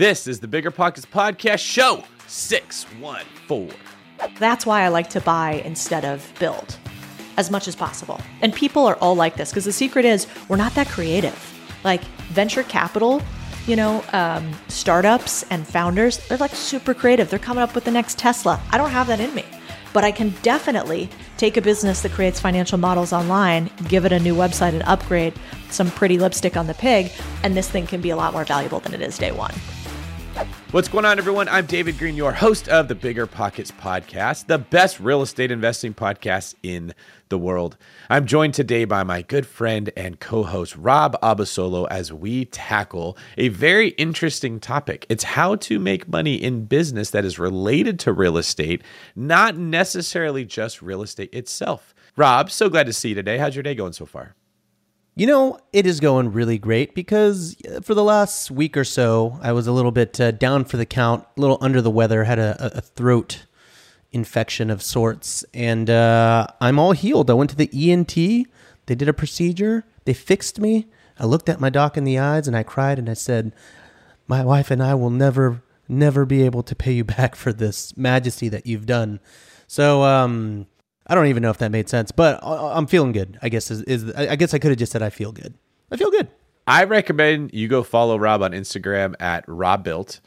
This is the BiggerPockets Podcast Show 614. That's why I like to buy instead of build as much as possible. And people are all like this because the secret is we're not that creative. Like venture capital, you know, um, startups and founders, they're like super creative. They're coming up with the next Tesla. I don't have that in me, but I can definitely take a business that creates financial models online, give it a new website and upgrade some pretty lipstick on the pig, and this thing can be a lot more valuable than it is day one. What's going on, everyone? I'm David Greene, your host of the BiggerPockets Podcast, the best real estate investing podcast in the world. I'm joined today by my good friend and co host, Rob Abasolo, as we tackle a very interesting topic. It's how to make money in business that is related to real estate, not necessarily just real estate itself. Rob, so glad to see you today. How's your day going so far? You know, it is going really great because uh, for the last week or so, I was a little bit uh, down for the count, a little under the weather, had a, a throat infection of sorts, and uh, I'm all healed. I went to the ENT, they did a procedure, they fixed me. I looked at my doc in the eyes and I cried and I said, My wife and I will never, never be able to pay you back for this majesty that you've done. So, um, I don't even know if that made sense, but I'm feeling good. I guess is, is I guess I could have just said I feel good. I feel good. I recommend you go follow Rob on Instagram at Robuilt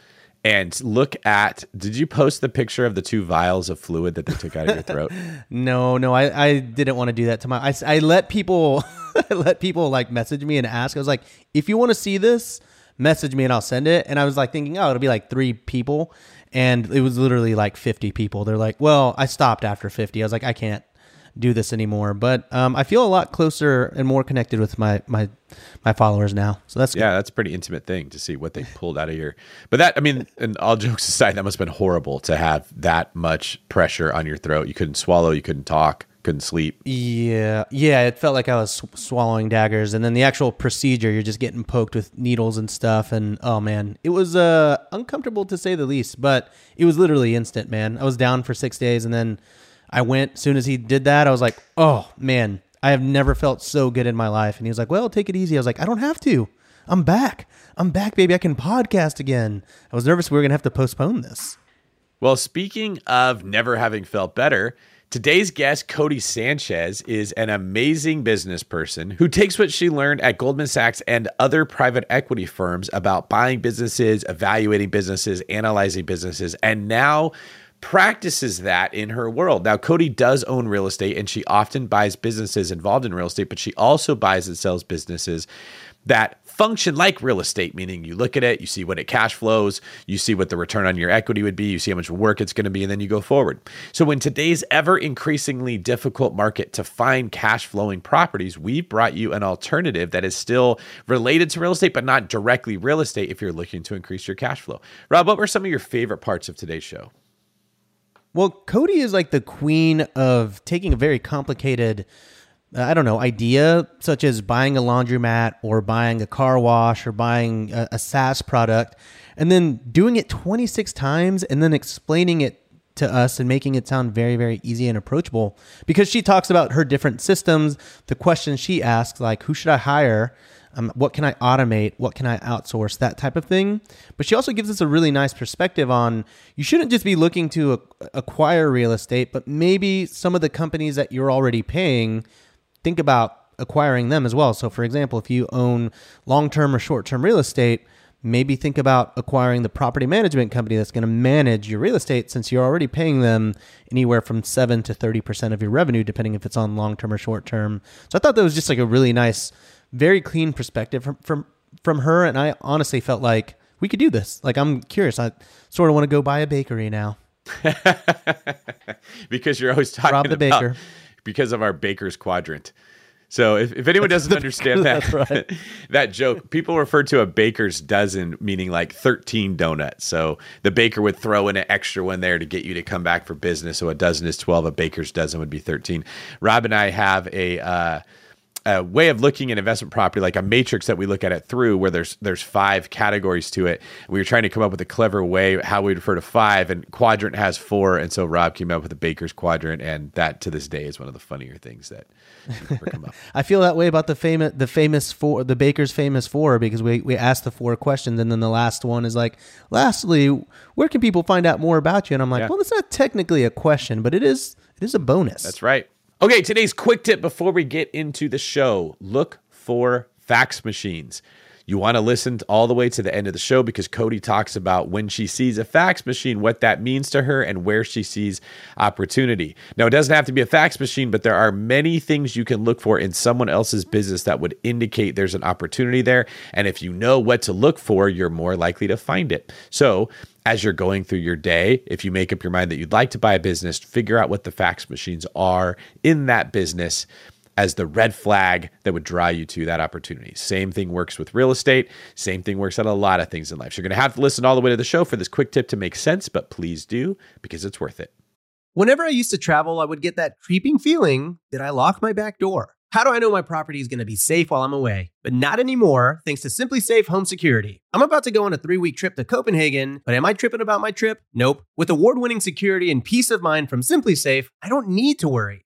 and look at did you post the picture of the two vials of fluid that they took out of your throat no no i, I didn't want to do that to my i, I let people I let people like message me and ask i was like if you want to see this message me and i'll send it and i was like thinking oh it'll be like three people and it was literally like 50 people. They're like, "Well, I stopped after 50." I was like, "I can't do this anymore." But um, I feel a lot closer and more connected with my my my followers now. So that's yeah, that's a pretty intimate thing to see what they pulled out of your. But that I mean, and all jokes aside, that must have been horrible to have that much pressure on your throat. You couldn't swallow, you couldn't talk couldn't sleep. Yeah, yeah, it felt like I was sw- swallowing daggers, and then the actual procedure, you're just getting poked with needles and stuff, and oh man, it was uh uncomfortable to say the least, but it was literally instant, man. I was down for six days, and then I went. As soon as he did that, I was like, oh man, I have never felt so good in my life. And he was like, well, take it easy. I was like, I don't have to. I'm back. I'm back, baby. I can podcast again. I was nervous we were gonna have to postpone this. Well, speaking of never having felt better. Today's guest, Codie Sanchez, is an amazing business person who takes what she learned at Goldman Sachs and other private equity firms about buying businesses, evaluating businesses, analyzing businesses, and now practices that in her world. Now, Codie does own real estate and she often buys businesses involved in real estate, but she also buys and sells businesses that function like real estate, meaning you look at it, you see what it cash flows, you see what the return on your equity would be, you see how much work it's going to be, and then you go forward. So, in today's ever increasingly difficult market to find cash flowing properties, we've brought you an alternative that is still related to real estate, but not directly real estate if you're looking to increase your cash flow. Rob, what were some of your favorite parts of today's show? Well, Codie is like the queen of taking a very complicated I don't know, idea such as buying a laundromat or buying a car wash or buying a, a SaaS product, and then doing it 26 times and then explaining it to us and making it sound very, very easy and approachable. Because she talks about her different systems, the questions she asks, like who should I hire? Um, what can I automate? What can I outsource? That type of thing. But she also gives us a really nice perspective on you shouldn't just be looking to acquire real estate, but maybe some of the companies that you're already paying think about acquiring them as well. So, for example, if you own long term or short term real estate, maybe think about acquiring the property management company that's going to manage your real estate since you're already paying them anywhere from 7 to 30% of your revenue depending if it's on long term or short term. So I thought that was just like a really nice very clean perspective from from from her and I honestly felt like we could do this. Like I'm curious. I sort of want to go buy a bakery now. because you're always talking Rob the about baker because of our baker's quadrant. So if, if anyone doesn't understand that right. that joke, people refer to a baker's dozen meaning like 13 donuts. So the baker would throw in an extra one there to get you to come back for business. So a dozen is 12. A baker's dozen would be 13. Rob and I have a uh, a way of looking at investment property, like a matrix that we look at it through, where there's there's five categories to it. We were trying to come up with a clever way how we refer to five, and quadrant has four, and so Rob came up with the Baker's quadrant, and that to this day is one of the funnier things that come up. I feel that way about the famous the famous four the Baker's famous four because we we asked the four questions and then the last one is like, lastly, where can people find out more about you? And I'm like, Yeah. well, it's not technically a question, but it is it is a bonus. That's right. Okay, today's quick tip before we get into the show look for fax machines. You want to listen all the way to the end of the show because Codie talks about when she sees a fax machine, what that means to her, and where she sees opportunity. Now, it doesn't have to be a fax machine, but there are many things you can look for in someone else's business that would indicate there's an opportunity there. And if you know what to look for, you're more likely to find it. So, as you're going through your day, if you make up your mind that you'd like to buy a business, figure out what the fax machines are in that business as the red flag that would draw you to that opportunity. Same thing works with real estate. Same thing works on a lot of things in life. So you're going to have to listen all the way to the show for this quick tip to make sense, but please do because it's worth it. Whenever I used to travel, I would get that creeping feeling that I lock my back door. How do I know my property is going to be safe while I'm away? But not anymore, thanks to SimpliSafe Home Security. I'm about to go on a three week trip to Copenhagen, but am I tripping about my trip? Nope. With award winning security and peace of mind from SimpliSafe, I don't need to worry.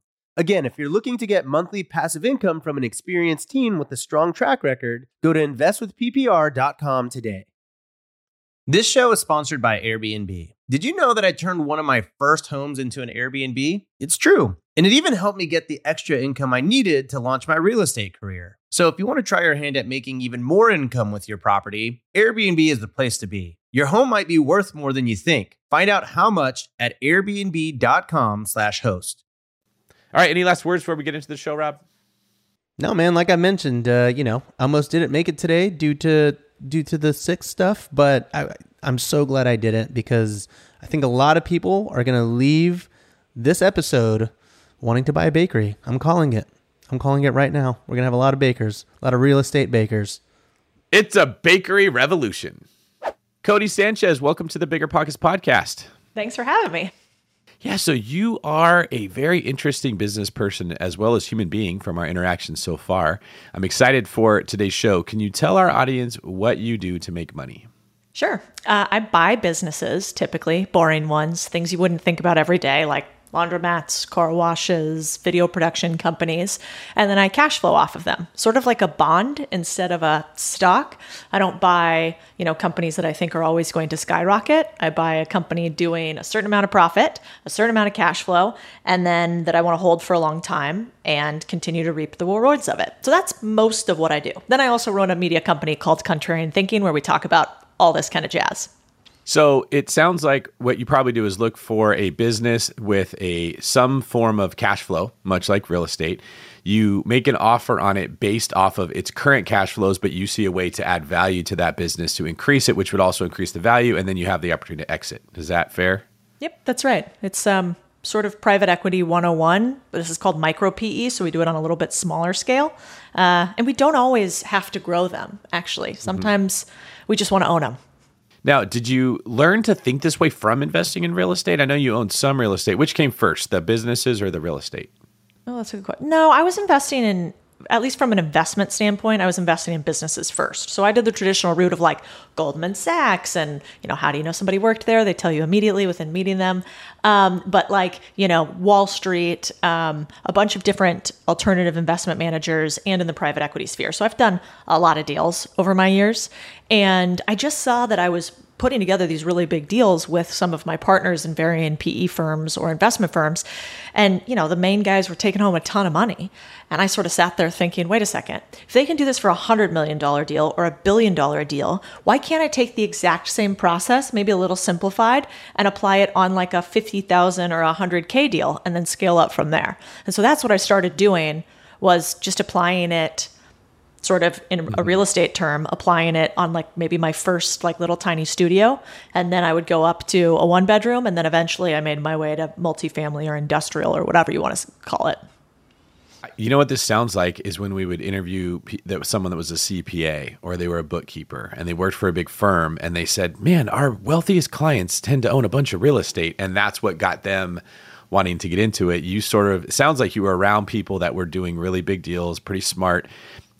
Again, if you're looking to get monthly passive income from an experienced team with a strong track record, go to investwithppr.com today. This show is sponsored by Airbnb. Did you know that I turned one of my first homes into an Airbnb? It's true. And it even helped me get the extra income I needed to launch my real estate career. So if you want to try your hand at making even more income with your property, Airbnb is the place to be. Your home might be worth more than you think. Find out how much at airbnb.com/host. All right, any last words before we get into the show, Rob? No, man. Like I mentioned, uh, you know, almost didn't make it today due to due to the sick stuff, but I, I'm so glad I didn't because I think a lot of people are gonna leave this episode wanting to buy a bakery. I'm calling it. I'm calling it right now. We're gonna have a lot of bakers, a lot of real estate bakers. It's a bakery revolution. Codie Sanchez, welcome to the BiggerPockets podcast. Thanks for having me. Yeah, so you are a very interesting business person as well as human being from our interactions so far. I'm excited for today's show. Can you tell our audience what you do to make money? Sure. Uh, I buy businesses, typically boring ones, things you wouldn't think about every day, like laundromats, car washes, video production companies, and then I cash flow off of them, sort of like a bond instead of a stock. I don't buy, you know, companies that I think are always going to skyrocket. I buy a company doing a certain amount of profit, a certain amount of cash flow, and then that I want to hold for a long time and continue to reap the rewards of it. So that's most of what I do. Then I also run a media company called Contrarian Thinking where we talk about all this kind of jazz. So it sounds like what you probably do is look for a business with a some form of cash flow, much like real estate. You make an offer on it based off of its current cash flows, but you see a way to add value to that business to increase it, which would also increase the value, and then you have the opportunity to exit. Is that fair? Yep, that's right. It's um, sort of private equity 101, but this is called micro PE, so we do it on a little bit smaller scale. Uh, and we don't always have to grow them, actually. Sometimes we just want to own them. Now, did you learn to think this way from investing in real estate? I know you own some real estate. Which came first, the businesses or the real estate? Oh, that's a good question. No, I was investing in, at least from an investment standpoint, I was investing in businesses first. So I did the traditional route of like Goldman Sachs and, you know, how do you know somebody worked there? They tell you immediately within meeting them. Um, but like, you know, Wall Street, um, a bunch of different alternative investment managers and in the private equity sphere. So I've done a lot of deals over my years. And I just saw that I was putting together these really big deals with some of my partners in varying PE firms or investment firms. And, you know, the main guys were taking home a ton of money. And I sort of sat there thinking, wait a second, if they can do this for a $100 million deal or a billion dollar deal, why can't I take the exact same process, maybe a little simplified, and apply it on like a 50,000 or a 100K deal and then scale up from there? And so that's what I started doing was just applying it sort of in a real mm-hmm. estate term applying it on like maybe my first like little tiny studio. And then i would go up to a one bedroom and then eventually i made my way to multifamily or industrial or whatever you want to call it. You know what this sounds like is when we would interview that was someone that was a CPA or they were a bookkeeper and they worked for a big firm and they said, "Man, our wealthiest clients tend to own a bunch of real estate," and that's what got them wanting to get into it. You sort of it sounds like you were around people that were doing really big deals, pretty smart,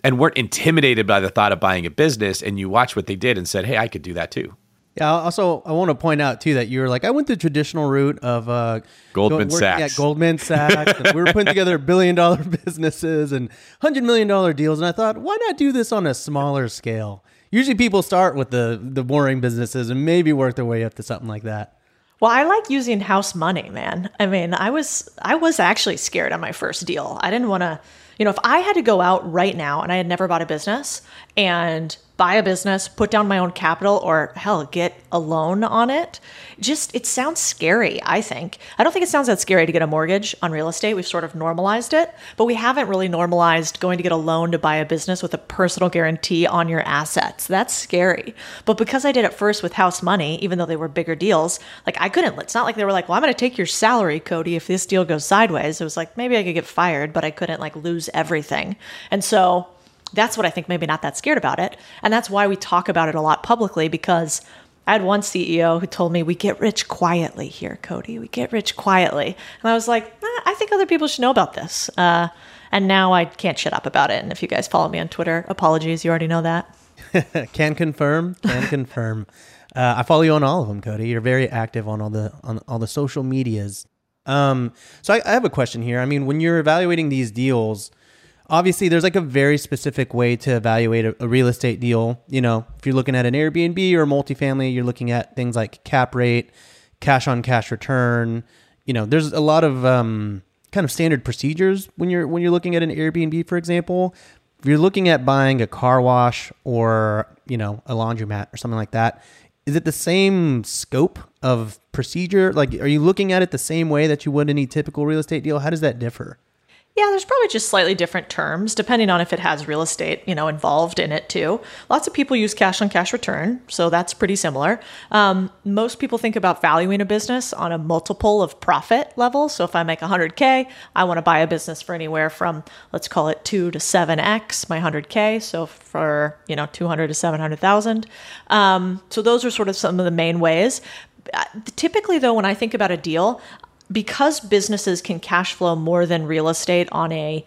and weren't intimidated by the thought of buying a business. And you watched what they did and said, "Hey, I could do that too." Yeah. Also, I want to point out too that you were like, I went the traditional route of uh, Goldman go- Sachs. at Goldman Sachs. and we were putting together billion dollar businesses and hundred million dollar deals, and I thought, why not do this on a smaller scale? Usually, people start with the the boring businesses and maybe work their way up to something like that. Well, I like using house money, man. I mean, I was I was actually scared on my first deal. I didn't want to, you know, if I had to go out right now and I had never bought a business and buy a business, put down my own capital or hell, get a loan on it, just it sounds scary, I think. I don't think it sounds that scary to get a mortgage on real estate. We've sort of normalized it, but we haven't really normalized going to get a loan to buy a business with a personal guarantee on your assets. That's scary. But because I did it first with house money, even though they were bigger deals, like I couldn't, it's not like they were like, well, I'm going to take your salary, Codie, if this deal goes sideways. It was like, maybe I could get fired, but I couldn't like lose everything. And so that's what I think maybe not that scared about it. And that's why we talk about it a lot publicly because I had one CEO who told me we get rich quietly here, Codie. We get rich quietly. And I was like, eh, I think other people should know about this. Uh, and now I can't shut up about it. And if you guys follow me on Twitter, apologies, you already know that. can confirm. Can confirm. Uh, I follow you on all of them, Codie. You're very active on all the on all the social medias. Um, so I, I have a question here. I mean, when you're evaluating these deals, obviously there's like a very specific way to evaluate a, a real estate deal. You know, if you're looking at an Airbnb or a multifamily, you're looking at things like cap rate, cash on cash return. You know, there's a lot of um, kind of standard procedures when you're when you're looking at an Airbnb, for example. If you're looking at buying a car wash or you know a laundromat or something like that, is it the same scope of procedure? Like, are you looking at it the same way that you would any typical real estate deal? How does that differ? Yeah, there's probably just slightly different terms depending on if it has real estate, you know, involved in it too. Lots of people use cash on cash return, so that's pretty similar. Um, most people think about valuing a business on a multiple of profit level. So if I make 100k, I want to buy a business for anywhere from let's call it two to seven x my 100k. So for you know 200 to 700,000. Um, so those are sort of some of the main ways. Uh, Typically, though, when I think about a deal, because businesses can cash flow more than real estate on a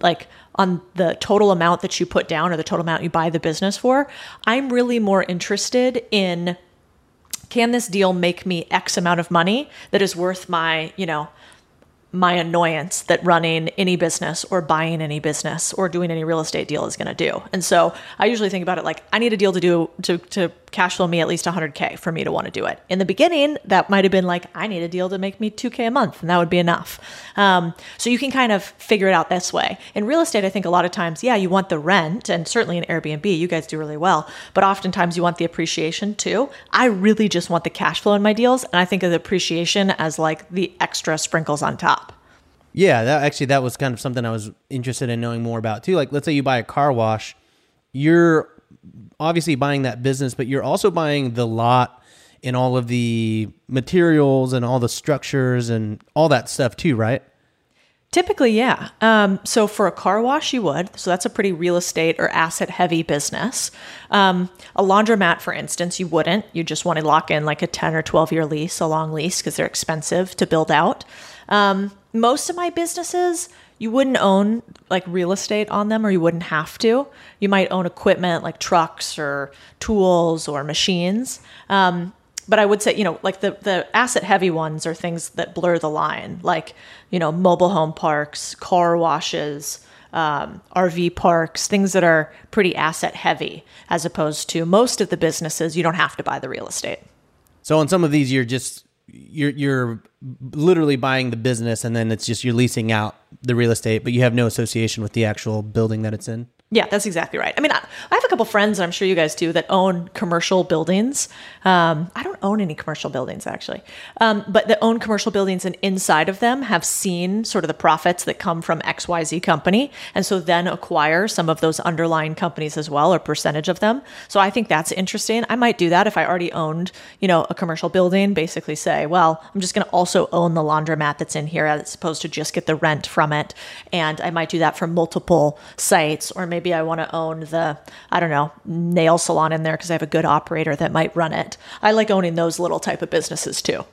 like on the total amount that you put down or the total amount you buy the business for i'm really more interested in can this deal make me x amount of money that is worth my you know my annoyance that running any business or buying any business or doing any real estate deal is going to do. And so I usually think about it like I need a deal to do to to cash flow me at least 100k for me to want to do it. In the beginning, that might have been like I need a deal to make me 2k a month, and that would be enough. Um, so you can kind of figure it out this way. In real estate, I think a lot of times, yeah, you want the rent, and certainly in Airbnb, you guys do really well. But oftentimes you want the appreciation too. I really just want the cash flow in my deals, and I think of the appreciation as like the extra sprinkles on top. Yeah, that actually that was kind of something I was interested in knowing more about too. Like let's say you buy a car wash, you're obviously buying that business, but you're also buying the lot and all of the materials and all the structures and all that stuff too, right? Typically, yeah. Um, so for a car wash, you would. So that's a pretty real estate or asset heavy business. Um, a laundromat, for instance, you wouldn't. You just want to lock in like a 10 or 12 year lease, a long lease, because they're expensive to build out. Um, most of my businesses, you wouldn't own like real estate on them or you wouldn't have to. You might own equipment like trucks or tools or machines. Um, but I would say, you know, like the, the asset heavy ones are things that blur the line, like, you know, mobile home parks, car washes, um, RV parks, things that are pretty asset heavy, as opposed to most of the businesses, you don't have to buy the real estate. So on some of these, you're just you're you're literally buying the business, and then it's just you're leasing out the real estate, but you have no association with the actual building that it's in. Yeah, that's exactly right. I mean, I, I have a couple friends, and I'm sure you guys do, that own commercial buildings. Um, I don't own any commercial buildings actually, um, but that own commercial buildings, and inside of them have seen sort of the profits that come from X Y Z company, and so then acquire some of those underlying companies as well, or percentage of them. So I think that's interesting. I might do that if I already owned, you know, a commercial building. Basically, say, well, I'm just going to also own the laundromat that's in here, as opposed to just get the rent from it, and I might do that for multiple sites, or maybe maybe I want to own the, I don't know, nail salon in there because I have a good operator that might run it. I like owning those little type of businesses too.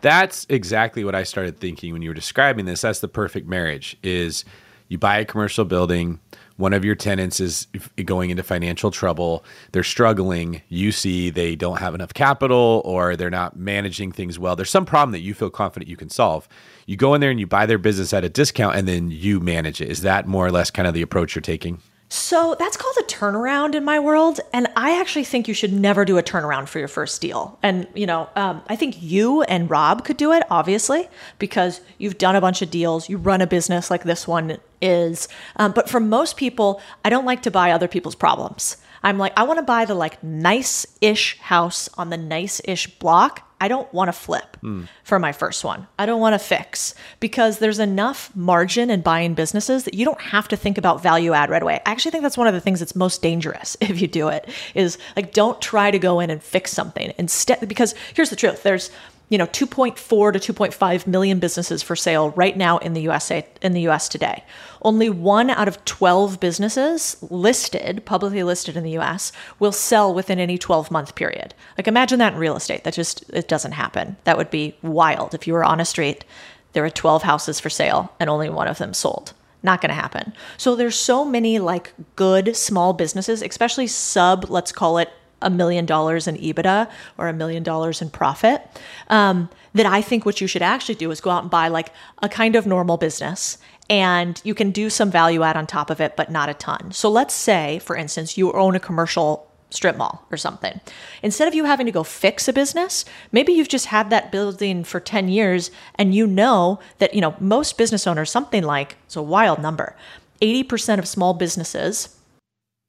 That's exactly what I started thinking when you were describing this. That's the perfect marriage is you buy a commercial building, one of your tenants is going into financial trouble, they're struggling, you see they don't have enough capital or they're not managing things well. There's some problem that you feel confident you can solve you go in there and you buy their business at a discount and then you manage it. Is that more or less kind of the approach you're taking? So that's called a turnaround in my world. And I actually think you should never do a turnaround for your first deal. And, you know, um, I think you and Rob could do it, obviously, because you've done a bunch of deals. You run a business like this one is. Um, but for most people, I don't like to buy other people's problems. I'm like, I want to buy the like nice ish house on the nice ish block. I don't want to flip mm. for my first one. I don't want to fix because there's enough margin in buying businesses that you don't have to think about value add right away. I actually think that's one of the things that's most dangerous if you do it is like don't try to go in and fix something instead because here's the truth. There's you know 2.4 to 2.5 million businesses for sale right now in the USA in the US today. Only 1 out of 12 businesses listed, publicly listed in the US, will sell within any 12-month period. Like imagine that in real estate. That just it doesn't happen. That would be wild if you were on a street there were 12 houses for sale and only one of them sold not going to happen so there's so many like good small businesses especially sub let's call it a million dollars in EBITDA or a million dollars in profit, um, that I think what you should actually do is go out and buy like a kind of normal business and you can do some value add on top of it, but not a ton. So let's say, for instance, you own a commercial strip mall or something. Instead of you having to go fix a business, maybe you've just had that building for 10 years and you know that, you know, most business owners, something like, it's a wild number, 80% of small businesses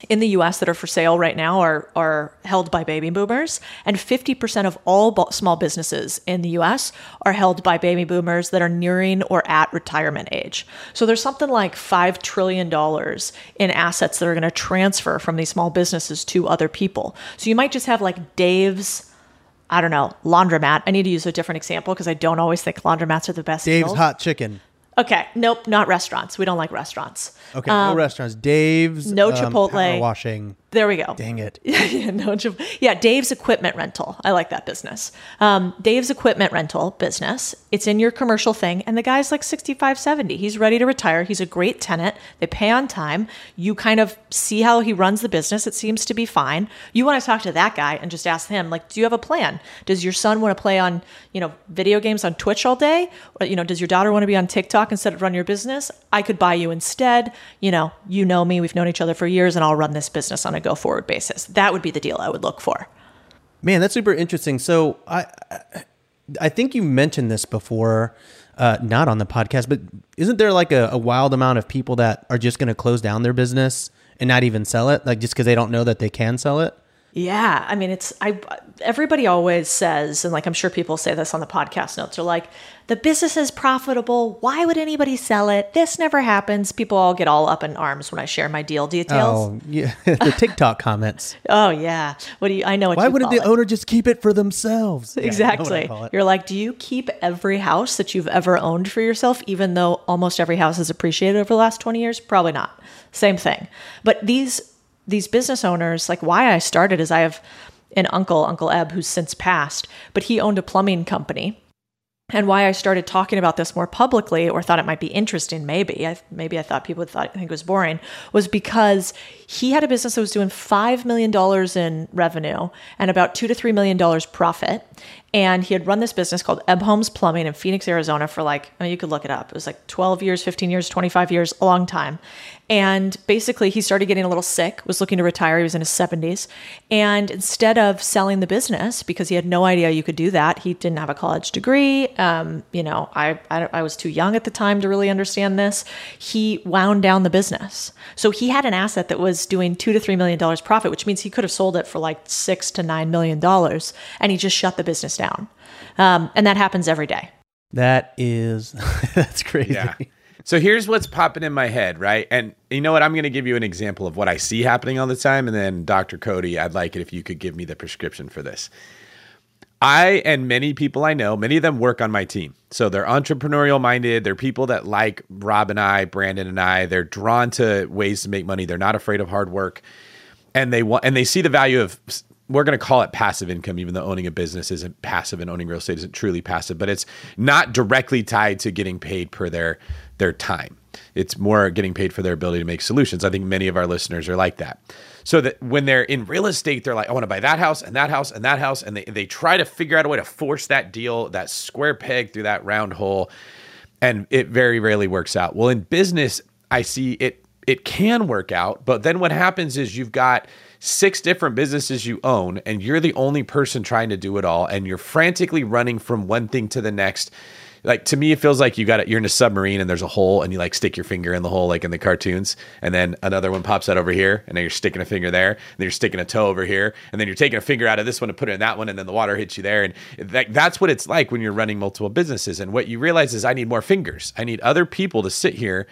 in the US that are for sale right now are, are held by baby boomers, and 50% of all small businesses in the US are held by baby boomers that are nearing or at retirement age. So there's something like $5 trillion in assets that are going to transfer from these small businesses to other people. So you might just have like Dave's. I don't know, laundromat. I need to use a different example because I don't always think laundromats are the best. Dave's Hot Chicken. Okay. Nope. Not restaurants. We don't like restaurants. Okay. Um, no restaurants. Dave's. No um, Chipotle. washing. There we go. Dang it. yeah, no, yeah, Dave's equipment rental. I like that business. Um, Dave's equipment rental business. It's in your commercial thing, and the guy's like 65, 70. He's ready to retire. He's a great tenant. They pay on time. You kind of see how he runs the business. It seems to be fine. You want to talk to that guy and just ask him, like, do you have a plan? Does your son want to play on, you know, video games on Twitch all day? Or, you know, does your daughter want to be on TikTok instead of run your business? I could buy you instead. You know, you know me. We've known each other for years, and I'll run this business on a go forward basis. That would be the deal I would look for. Man, that's super interesting. So I, I think you mentioned this before, uh, not on the podcast, but isn't there like a, a wild amount of people that are just going to close down their business and not even sell it, like just because they don't know that they can sell it? Yeah, I mean, it's I. Everybody always says, and like I'm sure people say this on the podcast notes, are like, the business is profitable. Why would anybody sell it? This never happens. People all get all up in arms when I share my deal details. Oh, yeah, the TikTok comments. Oh yeah, what do you? I know. What Why wouldn't the it. owner just keep it for themselves? Yeah, I know what I Exactly. it. You're like, do you keep every house that you've ever owned for yourself, even though almost every house has appreciated over the last 20 years? Probably not. Same thing. But these these business owners, like why I started is I have an uncle, Uncle Eb, who's since passed, but he owned a plumbing company. And why I started talking about this more publicly, or thought it might be interesting, maybe I, maybe I thought people would thought I think it was boring, was because he had a business that was doing five million dollars in revenue and about two to three million dollars profit, and he had run this business called Ebb Homes Plumbing in Phoenix, Arizona, for like I mean, you could look it up. It was like twelve years, fifteen years, twenty five years, a long time. And basically, he started getting a little sick, was looking to retire. He was in his 70s. And instead of selling the business, because he had no idea you could do that, he didn't have a college degree. Um, you know, I, I, I was too young at the time to really understand this. He wound down the business. So he had an asset that was doing two to three million dollars profit, which means he could have sold it for like six to nine million dollars. And he just shut the business down. Um, and that happens every day. That is, that's crazy. Yeah. So here's what's popping in my head, right? And you know what? I'm going to give you an example of what I see happening all the time. And then, Dr. Codie, I'd like it if you could give me the prescription for this. I and many people I know, many of them work on my team. So they're entrepreneurial minded. They're people that like Rob and I, Brandon and I. They're drawn to ways to make money. They're not afraid of hard work. And they want and they see the value of we're going to call it passive income, even though owning a business isn't passive and owning real estate isn't truly passive, but it's not directly tied to getting paid per their their time. It's more getting paid for their ability to make solutions. I think many of our listeners are like that. So that when they're in real estate, they're like, I want to buy that house and that house and that house. And they, they try to figure out a way to force that deal, that square peg through that round hole. And it very rarely works out. Well, in business, I see it it can work out, but then what happens is you've got six different businesses you own and you're the only person trying to do it all and you're frantically running from one thing to the next. Like to me it feels like you got it you're in a submarine and there's a hole and you like stick your finger in the hole like in the cartoons and then another one pops out over here and then you're sticking a finger there and then you're sticking a toe over here and then you're taking a finger out of this one and put it in that one and then the water hits you there and that, that's what it's like when you're running multiple businesses and what you realize is i need more fingers. I need other people to sit here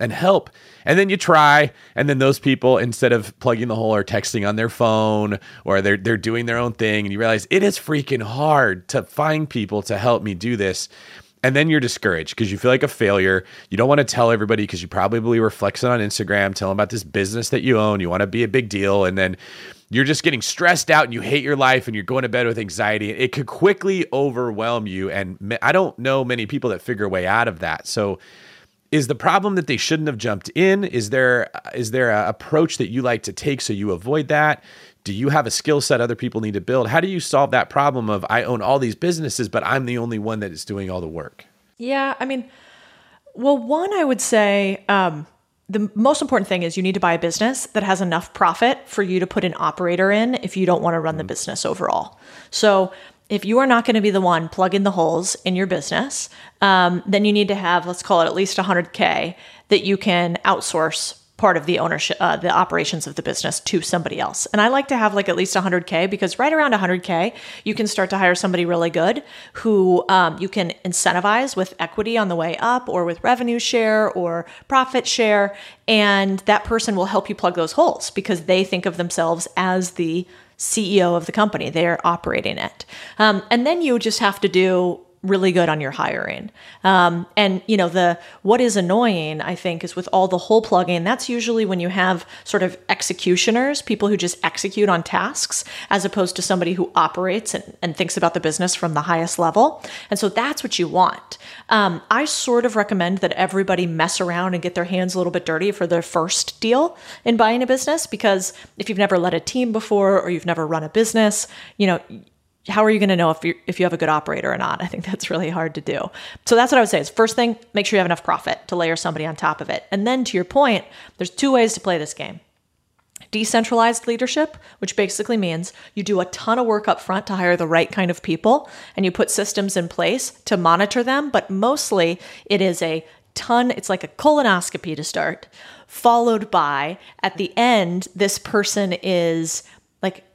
and help. And then you try, and then those people, instead of plugging the hole, are texting on their phone or they're they're doing their own thing, and you realize it is freaking hard to find people to help me do this. And then you're discouraged because you feel like a failure. You don't want to tell everybody because you probably were flexing on Instagram, telling about this business that you own. You want to be a big deal. And then you're just getting stressed out and you hate your life and you're going to bed with anxiety. It could quickly overwhelm you. And I don't know many people that figure a way out of that. So, is the problem that they shouldn't have jumped in? Is there is there a approach that you like to take so you avoid that? Do you have a skill set other people need to build? How do you solve that problem of i own all these businesses but i'm the only one that is doing all the work Yeah, I mean, well, one, I would say um, the most important thing is you need to buy a business that has enough profit for you to put an operator in if you don't want to run the business overall. So, if you are not going to be the one plugging the holes in your business, um, then you need to have, let's call it at least 100K that you can outsource part of the ownership, uh, the operations of the business to somebody else. And I like to have like at least 100K because right around 100K, you can start to hire somebody really good who um, you can incentivize with equity on the way up or with revenue share or profit share. And that person will help you plug those holes because they think of themselves as the CEO of the company. They're operating it. Um, and then you just have to do really good on your hiring. Um, and you know the what is annoying, I think, is with all the hole plugging. That's usually when you have sort of executioners, people who just execute on tasks, as opposed to somebody who operates and, and thinks about the business from the highest level. And so that's what you want. Um, I sort of recommend that everybody mess around and get their hands a little bit dirty for their first deal in buying a business because if you've never led a team before or you've never run a business, you know how are you going to know if you if you have a good operator or not? I think that's really hard to do. So that's what I would say is first thing, make sure you have enough profit to layer somebody on top of it. And then to your point, there's two ways to play this game. Decentralized leadership, which basically means you do a ton of work up front to hire the right kind of people and you put systems in place to monitor them, but mostly it is a ton, it's like a colonoscopy to start, followed by at the end, this person is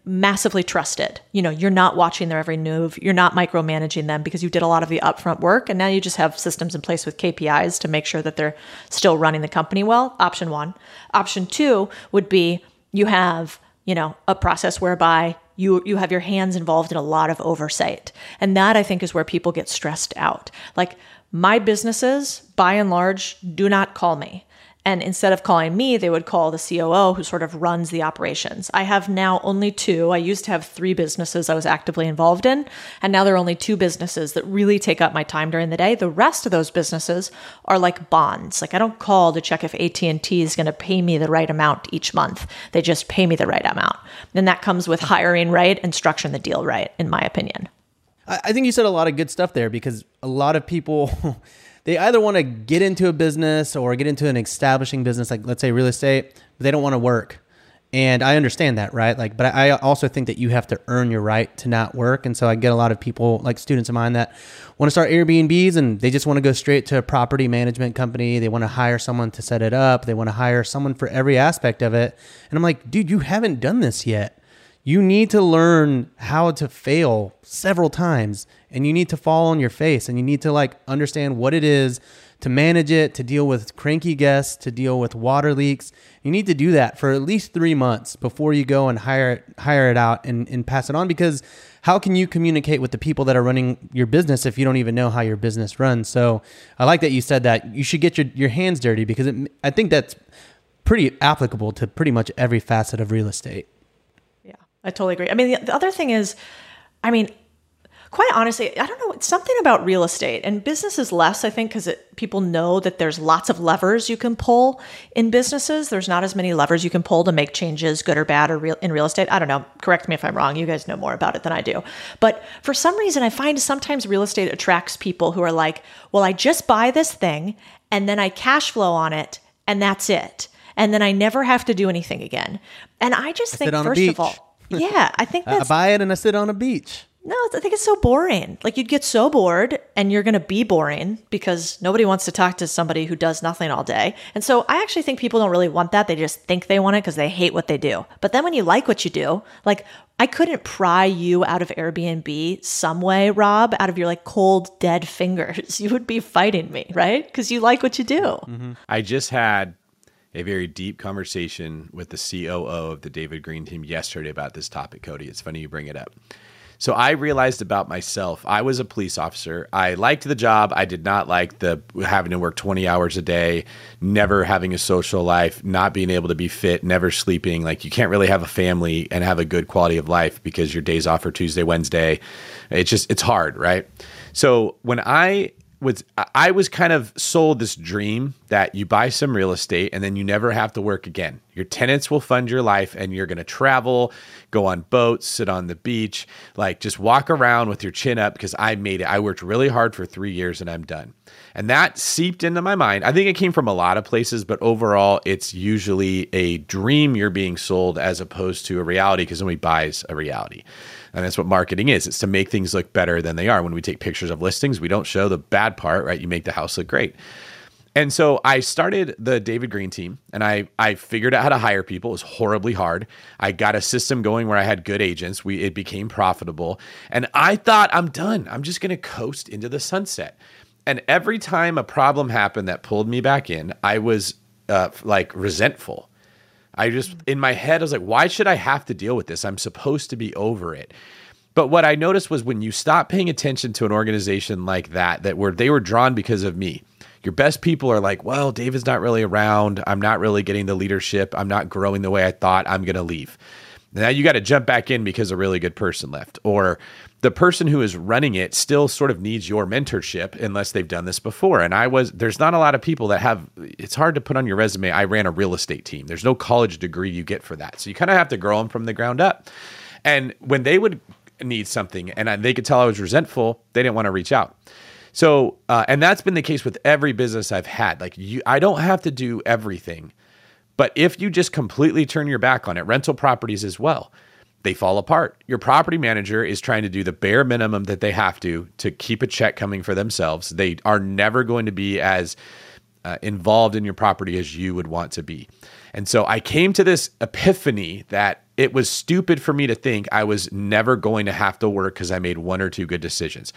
massively trusted. You know, you're not watching their every move, you're not micromanaging them because you did a lot of the upfront work and now you just have systems in place with KPIs to make sure that they're still running the company well. Option 1. Option 2 would be you have, you know, a process whereby you you have your hands involved in a lot of oversight. And that I think is where people get stressed out. Like my businesses by and large do not call me. And instead of calling me, they would call the COO who sort of runs the operations. I have now only two. I used to have three businesses I was actively involved in, and now there are only two businesses that really take up my time during the day. The rest of those businesses are like bonds. Like I don't call to check if AT&T is going to pay me the right amount each month. They just pay me the right amount. And that comes with hiring right and structuring the deal right in my opinion. I think you said a lot of good stuff there because a lot of people they either want to get into a business or get into an establishing business, like let's say real estate, but they don't want to work. And I understand that, right? Like, but I also think that you have to earn your right to not work. And so I get a lot of people, like students of mine, that want to start Airbnbs and they just want to go straight to a property management company. They want to hire someone to set it up. They want to hire someone for every aspect of it. And I'm like, dude, you haven't done this yet. You need to learn how to fail several times and you need to fall on your face and you need to like understand what it is to manage it, to deal with cranky guests, to deal with water leaks. You need to do that for at least three months before you go and hire it, hire it out and, and pass it on because how can you communicate with the people that are running your business if you don't even know how your business runs? So I like that you said that you should get your, your hands dirty because it, I think that's pretty applicable to pretty much every facet of real estate. Yeah, I totally agree. I mean, the, the other thing is, I mean, quite honestly, I don't know, it's something about real estate and business is less, I think, because people know that there's lots of levers you can pull in businesses. There's not as many levers you can pull to make changes, good or bad, or real in real estate. I don't know. Correct me if I'm wrong. You guys know more about it than I do. But for some reason, I find sometimes real estate attracts people who are like, well, I just buy this thing and then I cash flow on it and that's it. And then I never have to do anything again. And I just think, first of all, yeah, I think that's. I buy it and I sit on a beach. No, I think it's so boring. Like you'd get so bored and you're going to be boring because nobody wants to talk to somebody who does nothing all day. And so I actually think people don't really want that. They just think they want it because they hate what they do. But then when you like what you do, like I couldn't pry you out of Airbnb some way, Rob, out of your like cold, dead fingers. You would be fighting me, right? Because you like what you do. Mm-hmm. I just had a very deep conversation with the COO of the David Greene team yesterday about this topic, Codie. It's funny you bring it up. So I realized about myself, I was a police officer. I liked the job. I did not like the having to work 20 hours a day, never having a social life, not being able to be fit, never sleeping. Like you can't really have a family and have a good quality of life because your days off are Tuesday, Wednesday. It's just it's hard, right? So when I was I was kind of sold this dream that you buy some real estate and then you never have to work again. Your tenants will fund your life and you're going to travel, go on boats, sit on the beach, like just walk around with your chin up because I made it. I worked really hard for 3 years and I'm done. And that seeped into my mind. I think it came from a lot of places, but overall it's usually a dream you're being sold as opposed to a reality because nobody buys a reality. And that's what marketing is. It's to make things look better than they are. When we take pictures of listings, we don't show the bad part, right? You make the house look great. And so I started the David Greene team and I I figured out how to hire people. It was horribly hard. I got a system going where I had good agents. We it became profitable. And I thought I'm done. I'm just gonna coast into the sunset. And every time a problem happened that pulled me back in, I was uh, like resentful. I just, in my head, I was like, why should I have to deal with this? I'm supposed to be over it. But what I noticed was when you stop paying attention to an organization like that, that where they were drawn because of me, your best people are like, well, David's not really around. I'm not really getting the leadership. I'm not growing the way I thought. I'm going to leave. Now you got to jump back in because a really good person left. Or the person who is running it still sort of needs your mentorship unless they've done this before. And I was, there's not a lot of people that have, it's hard to put on your resume. I ran a real estate team. There's no college degree you get for that. So you kind of have to grow them from the ground up. And when they would need something and they could tell I was resentful, they didn't want to reach out. So, uh, and that's been the case with every business I've had. Like, you, I don't have to do everything. But if you just completely turn your back on it, rental properties as well, they fall apart. Your property manager is trying to do the bare minimum that they have to to keep a check coming for themselves. They are never going to be as uh, involved in your property as you would want to be. And so I came to this epiphany that it was stupid for me to think I was never going to have to work because I made one or two good decisions.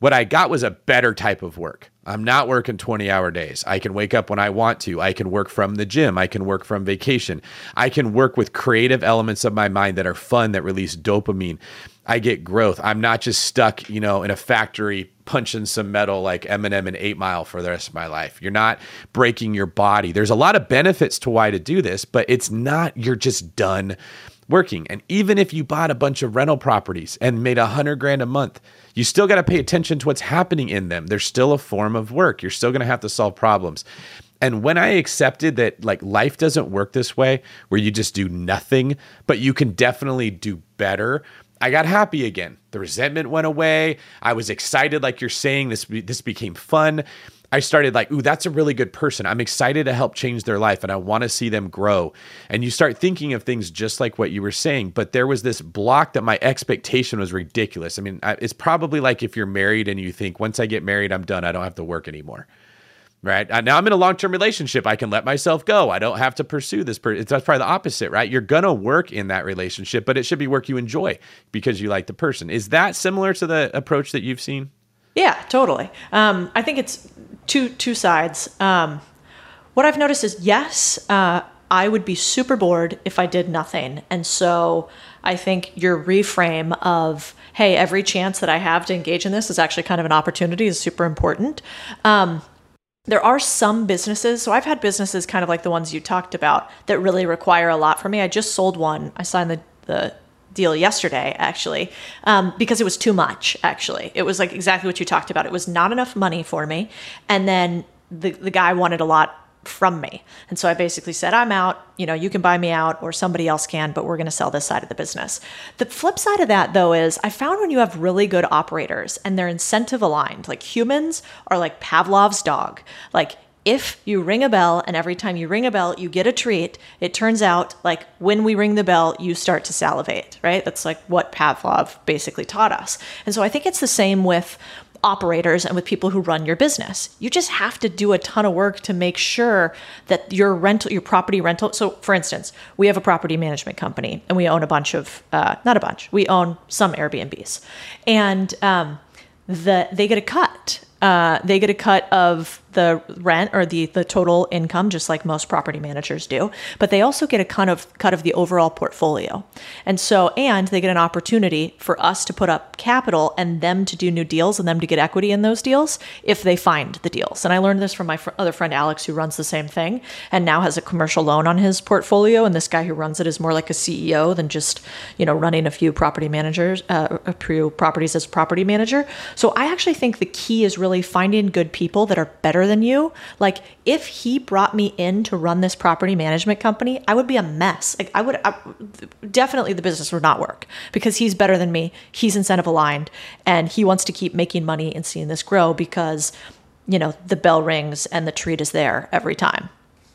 What I got was a better type of work. I'm not working 20 hour days. I can wake up when I want to. I can work from the gym. I can work from vacation. I can work with creative elements of my mind that are fun, that release dopamine. I get growth. I'm not just stuck, you know, in a factory punching some metal like Eminem and 8 Mile for the rest of my life. You're not breaking your body. There's a lot of benefits to why to do this, but it's not you're just done working. And even if you bought a bunch of rental properties and made a hundred grand a month, you still got to pay attention to what's happening in them. There's still a form of work. You're still going to have to solve problems. And when I accepted that like life doesn't work this way, where you just do nothing, but you can definitely do better, I got happy again. The resentment went away. I was excited, like you're saying. This this became fun. I started like, ooh, that's a really good person. I'm excited to help change their life and I want to see them grow. And you start thinking of things just like what you were saying. But there was this block that my expectation was ridiculous. I mean, it's probably like if you're married and you think, once I get married, I'm done. I don't have to work anymore. Right now, I'm in a long term relationship. I can let myself go. I don't have to pursue this person. That's probably the opposite, right? You're gonna work in that relationship, but it should be work you enjoy because you like the person. Is that similar to the approach that you've seen? Yeah, totally. Um, I think it's two two sides. Um, what I've noticed is yes, uh, I would be super bored if I did nothing, and so I think your reframe of hey, every chance that I have to engage in this is actually kind of an opportunity is super important. Um, there are some businesses, so I've had businesses kind of like the ones you talked about that really require a lot from me. I just sold one. I signed the the deal yesterday actually um, because it was too much actually. It was like exactly what you talked about. It was not enough money for me and then the, the guy wanted a lot from me. And so i basically said i'm out. You know you can buy me out or somebody else can but we're going to sell this side of the business. The flip side of that though is i found when you have really good operators and they're incentive aligned like humans are like pavlov's dog. Like if you ring a bell and every time you ring a bell you get a treat it turns out like when we ring the bell you start to salivate right? That's like what pavlov basically taught us. And so i think it's the same with operators and with people who run your business. You just have to do a ton of work to make sure that your rental your property rental so for instance we have a property management company and we own a bunch of uh, not a bunch we own some airbnbs. And um, the they get a cut uh, they get a cut of the rent or the the total income, just like most property managers do. But they also get a cut of cut of the overall portfolio, and so and they get an opportunity for us to put up capital and them to do new deals and them to get equity in those deals if they find the deals. And I learned this from my fr- other friend Alex, who runs the same thing and now has a commercial loan on his portfolio. And this guy who runs it is more like a CEO than just you know running a few property managers, uh, a few properties as property manager. So I actually think the key is really finding good people that are better than you. Like if he brought me in to run this property management company, I would be a mess. Like I would I, definitely the business would not work because he's better than me. He's incentive aligned and he wants to keep making money and seeing this grow because you know the bell rings and the treat is there every time.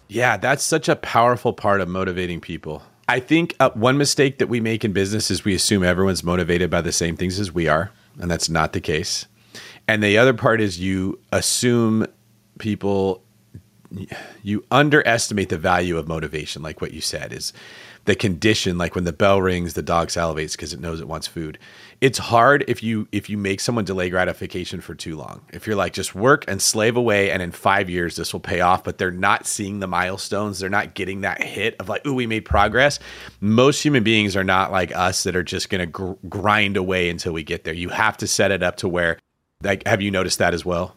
Yeah, that's such a powerful part of motivating people. I think uh, one mistake that we make in business is we assume everyone's motivated by the same things as we are, and that's not the case. And the other part is you assume people you underestimate the value of motivation like what you said is the condition like when the bell rings the dog salivates because it knows it wants food. It's hard if you if you make someone delay gratification for too long. If you're like just work and slave away and in five years this will pay off but they're not seeing the milestones they're not getting that hit of like oh we made progress. Most human beings are not like us that are just going to gr- grind away until we get there. You have to set it up to where like have you noticed that as well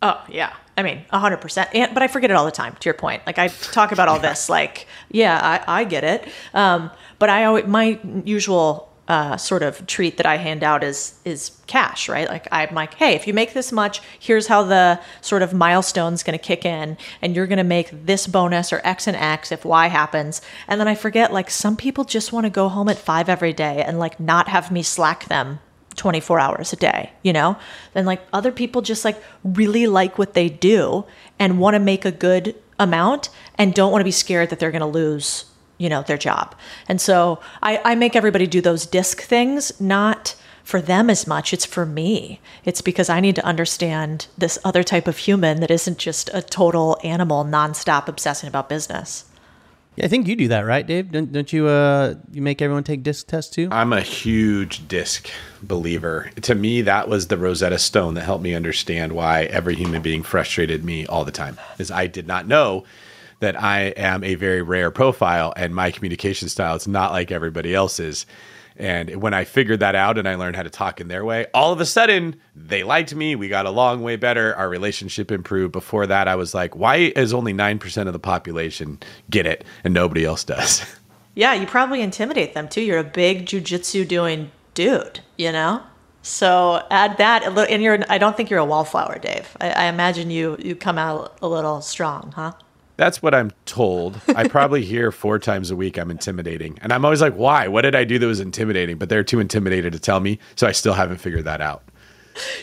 Oh yeah, I mean, hundred percent. But I forget it all the time. To your point, like I talk about all this, like yeah, I, I get it. Um, but I always my usual uh, sort of treat that I hand out is is cash, right? Like I'm like, hey, if you make this much, here's how the sort of milestone's going to kick in, and you're going to make this bonus or X and X if Y happens. And then I forget, like some people just want to go home at five every day and like not have me slack them 24 hours a day, you know? Then like other people just like really like what they do and want to make a good amount and don't want to be scared that they're going to lose, you know, their job. And so I, I make everybody do those disc things, not for them as much. It's for me. It's because I need to understand this other type of human that isn't just a total animal nonstop obsessing about business. Yeah, I think you do that, right, Dave? Don't, don't you? Uh, you make everyone take disc tests too. I'm a huge disc believer. To me, that was the Rosetta Stone that helped me understand why every human being frustrated me all the time. Is I did not know that I am a very rare profile, and my communication style is not like everybody else's. And when I figured that out and I learned how to talk in their way, all of a sudden they liked me. We got along way better. Our relationship improved. Before that, I was like, why is only 9% of the population get it and nobody else does? Yeah, you probably intimidate them too. You're a big jujitsu doing dude, you know? So add that a little, and you're. I don't think you're a wallflower, Dave. I, I imagine you you come out a little strong, huh? That's what I'm told. I probably hear four times a week I'm intimidating. And I'm always like, why? What did I do that was intimidating? But they're too intimidated to tell me. So I still haven't figured that out.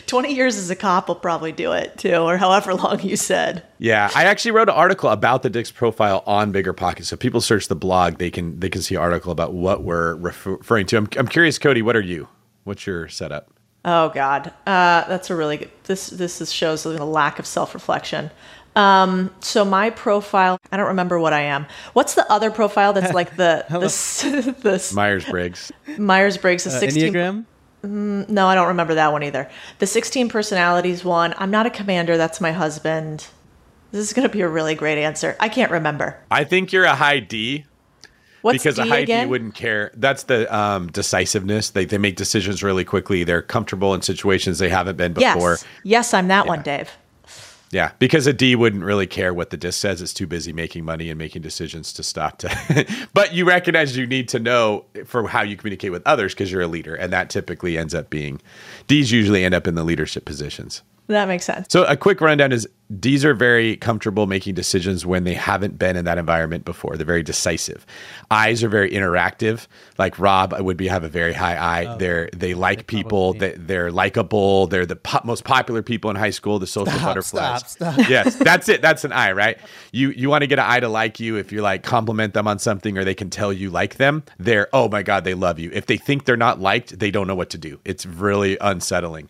20 years as a cop will probably do it too, or however long you said. Yeah, I actually wrote an article about the Disc profile on BiggerPockets. So people search the blog, they can they can see an article about what we're refer- referring to. I'm, I'm curious, Codie, what are you? What's your setup? Oh God, uh, that's a really good. This this is, shows a lack of self reflection. Um, so my profile, I don't remember what I am. What's the other profile that's like the this this Myers Briggs. Myers Briggs is Uh, 16. Enneagram. No, I don't remember that one either. The 16 personalities one. I'm not a commander. That's my husband. This is going to be a really great answer. I can't remember. I think you're a high D. What's because D a high again? D wouldn't care. That's the um, decisiveness. They, they make decisions really quickly. They're comfortable in situations they haven't been before. yes, yes, I'm that one, Dave. Yeah, because a D wouldn't really care what the disc says. It's too busy making money and making decisions to stop to. but you recognize you need to know for how you communicate with others because you're a leader, and that typically ends up being D's usually end up in the leadership positions. That makes sense. So a quick rundown is these are very comfortable making decisions when they haven't been in that environment before. They're very decisive. Eyes are very interactive. Like Rob would be have a very high I. Oh. they're they like people. They, they're likable. They're the po- most popular people in high school. The social butterflies. stop, stop. yes, that's it. That's an eye, right? You you want to get an eye to like you if you like compliment them on something or they can tell you like them. They're oh my god, they love you. If they think they're not liked, they don't know what to do. It's really unsettling.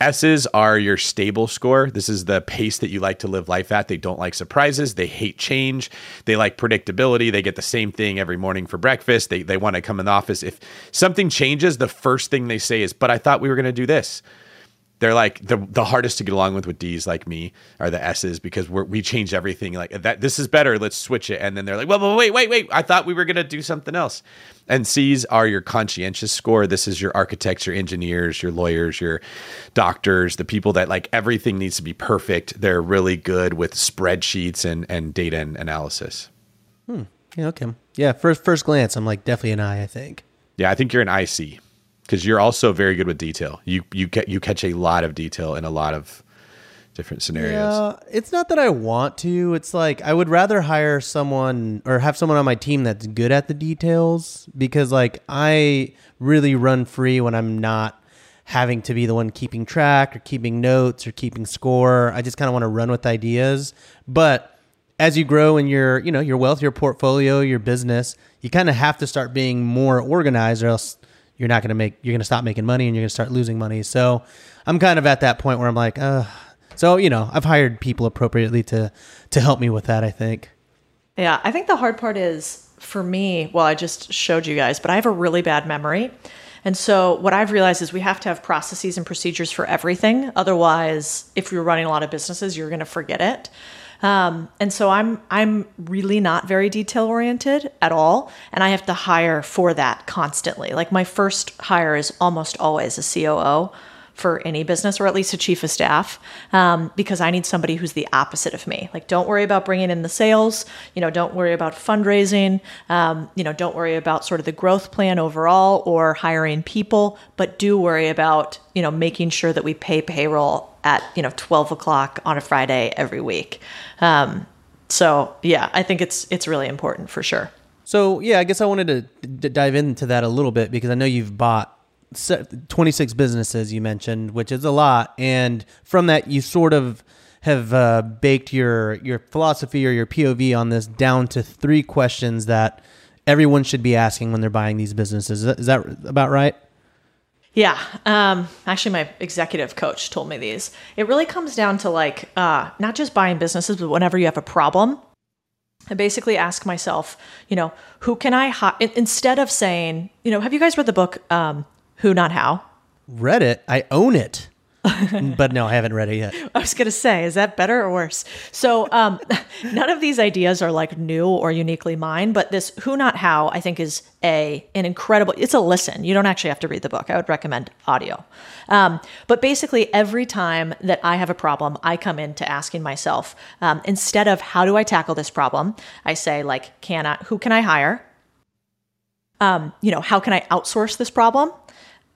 S's are your stable score. This is the pace that you like to live life at. They don't like surprises. They hate change. They like predictability. They get the same thing every morning for breakfast. They, they want to come in the office. If something changes, the first thing they say is, But I thought we were going to do this. They're like the the hardest to get along with with D's like me are the S's because we're, we change everything like that. This is better. Let's switch it. And then they're like, well, well, wait, wait, wait. I thought we were gonna do something else. And C's are your conscientious score. This is your architects, your engineers, your lawyers, your doctors, the people that like everything needs to be perfect. They're really good with spreadsheets and and data and analysis. Hmm. Yeah, okay. Yeah, first first glance, I'm like definitely an I. I think. Yeah, I think you're an IC because you're also very good with detail. You you get you catch a lot of detail in a lot of different scenarios. Yeah, it's not that I want to. It's like I would rather hire someone or have someone on my team that's good at the details because like I really run free when I'm not having to be the one keeping track or keeping notes or keeping score. I just kind of want to run with ideas. But as you grow in your, you know, your wealth, your portfolio, your business, you kind of have to start being more organized or else you're not going to make you're going to stop making money and you're going to start losing money. So, I'm kind of at that point where I'm like, uh so, you know, I've hired people appropriately to to help me with that, I think. Yeah, I think the hard part is for me, well, I just showed you guys, but I have a really bad memory. And so what I've realized is we have to have processes and procedures for everything. Otherwise, if you're running a lot of businesses, you're going to forget it. Um, and so I'm I'm really not very detail oriented at all, and I have to hire for that constantly. Like my first hire is almost always a COO for any business or at least a chief of staff um, because i need somebody who's the opposite of me. Like don't worry about bringing in the sales you know don't worry about fundraising um, you know don't worry about sort of the growth plan overall or hiring people but do worry about you know making sure that we pay payroll at you know 12 o'clock on a friday every week. Um, so yeah i think it's it's really important for sure. So yeah, I guess I wanted to d- dive into that a little bit because I know you've bought 26 businesses you mentioned, which is a lot, and from that you sort of have uh, baked your your philosophy or your POV on this down to three questions that everyone should be asking when they're buying these businesses. Is that, about right? Yeah. Um, actually, my executive coach told me these. It really comes down to like uh, not just buying businesses, but whenever you have a problem, I basically ask myself, you know, who can I hi- instead of saying, you know, have you guys read the book um, Who Not How? Read it. I own it, but no, I haven't read it yet. I was going to say, is that better or worse? So, um, none of these ideas are like new or uniquely mine, but this who not how I think is a an incredible. It's a listen. You don't actually have to read the book. I would recommend audio. Um, but basically, every time that I have a problem, I come into asking myself um, instead of how do I tackle this problem, I say like, can I? Who can I hire? Um, you know, how can I outsource this problem?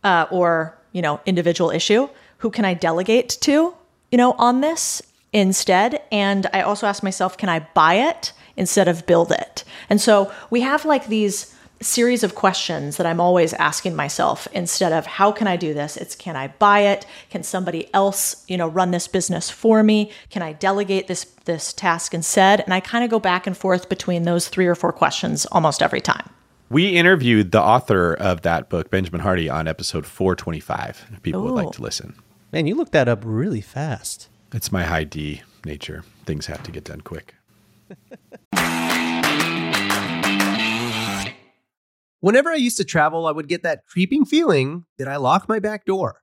Uh, or you know individual issue who can i delegate to you know on this instead? And i also ask myself can i buy it instead of build it? And so we have like these series of questions that i'm always asking myself instead of how can i do this? It's can i buy it? Can somebody else you know run this business for me? Can i delegate this this task instead? And i kind of go back and forth between those three or four questions almost every time We interviewed the author of that book, Benjamin Hardy, on episode 425. If people would like oh. to listen. Man, you looked that up really fast. It's my high D nature. Things have to get done quick. Whenever I used to travel, I would get that creeping feeling that I lock my back door.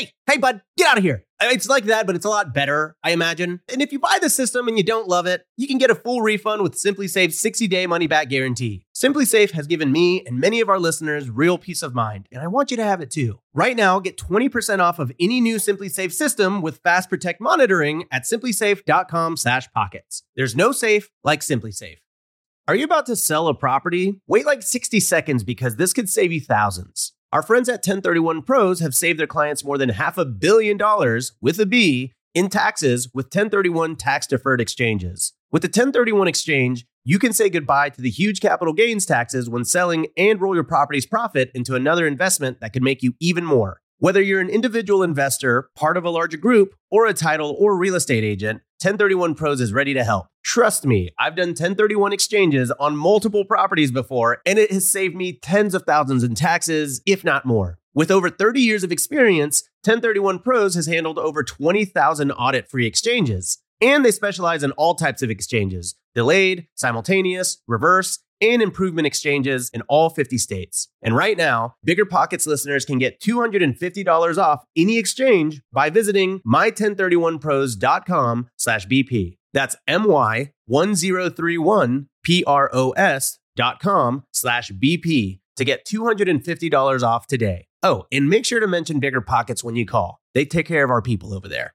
Hey, hey, bud, get out of here. It's like that, but it's a lot better, I imagine. And if you buy the system and you don't love it, you can get a full refund with SimpliSafe's 60 day money back guarantee. SimpliSafe has given me and many of our listeners real peace of mind, and I want you to have it too. Right now, get 20% off of any new SimpliSafe system with Fast Protect monitoring at simplisafe.com/pockets. There's no safe like SimpliSafe. Are you about to sell a property? Wait like 60 seconds because this could save you thousands. Our friends at 1031 Pros have saved their clients more than half a billion dollars with a B in taxes with 1031 tax deferred exchanges. With the 1031 exchange, you can say goodbye to the huge capital gains taxes when selling and roll your property's profit into another investment that could make you even more. Whether you're an individual investor, part of a larger group, or a title or real estate agent, 1031 Pros is ready to help. Trust me, I've done 1031 exchanges on multiple properties before, and it has saved me tens of thousands in taxes, if not more. With over 30 years of experience, 1031 Pros has handled over 20,000 audit free exchanges. And they specialize in all types of exchanges delayed, simultaneous, reverse, and improvement exchanges in all 50 states. And right now, BiggerPockets listeners can get $250 off any exchange by visiting my1031pros.com slash BP. That's my1031pros dot com slash BP oh to get $250 off today. Oh, and make sure to mention BiggerPockets when you call. They take care of our people over there.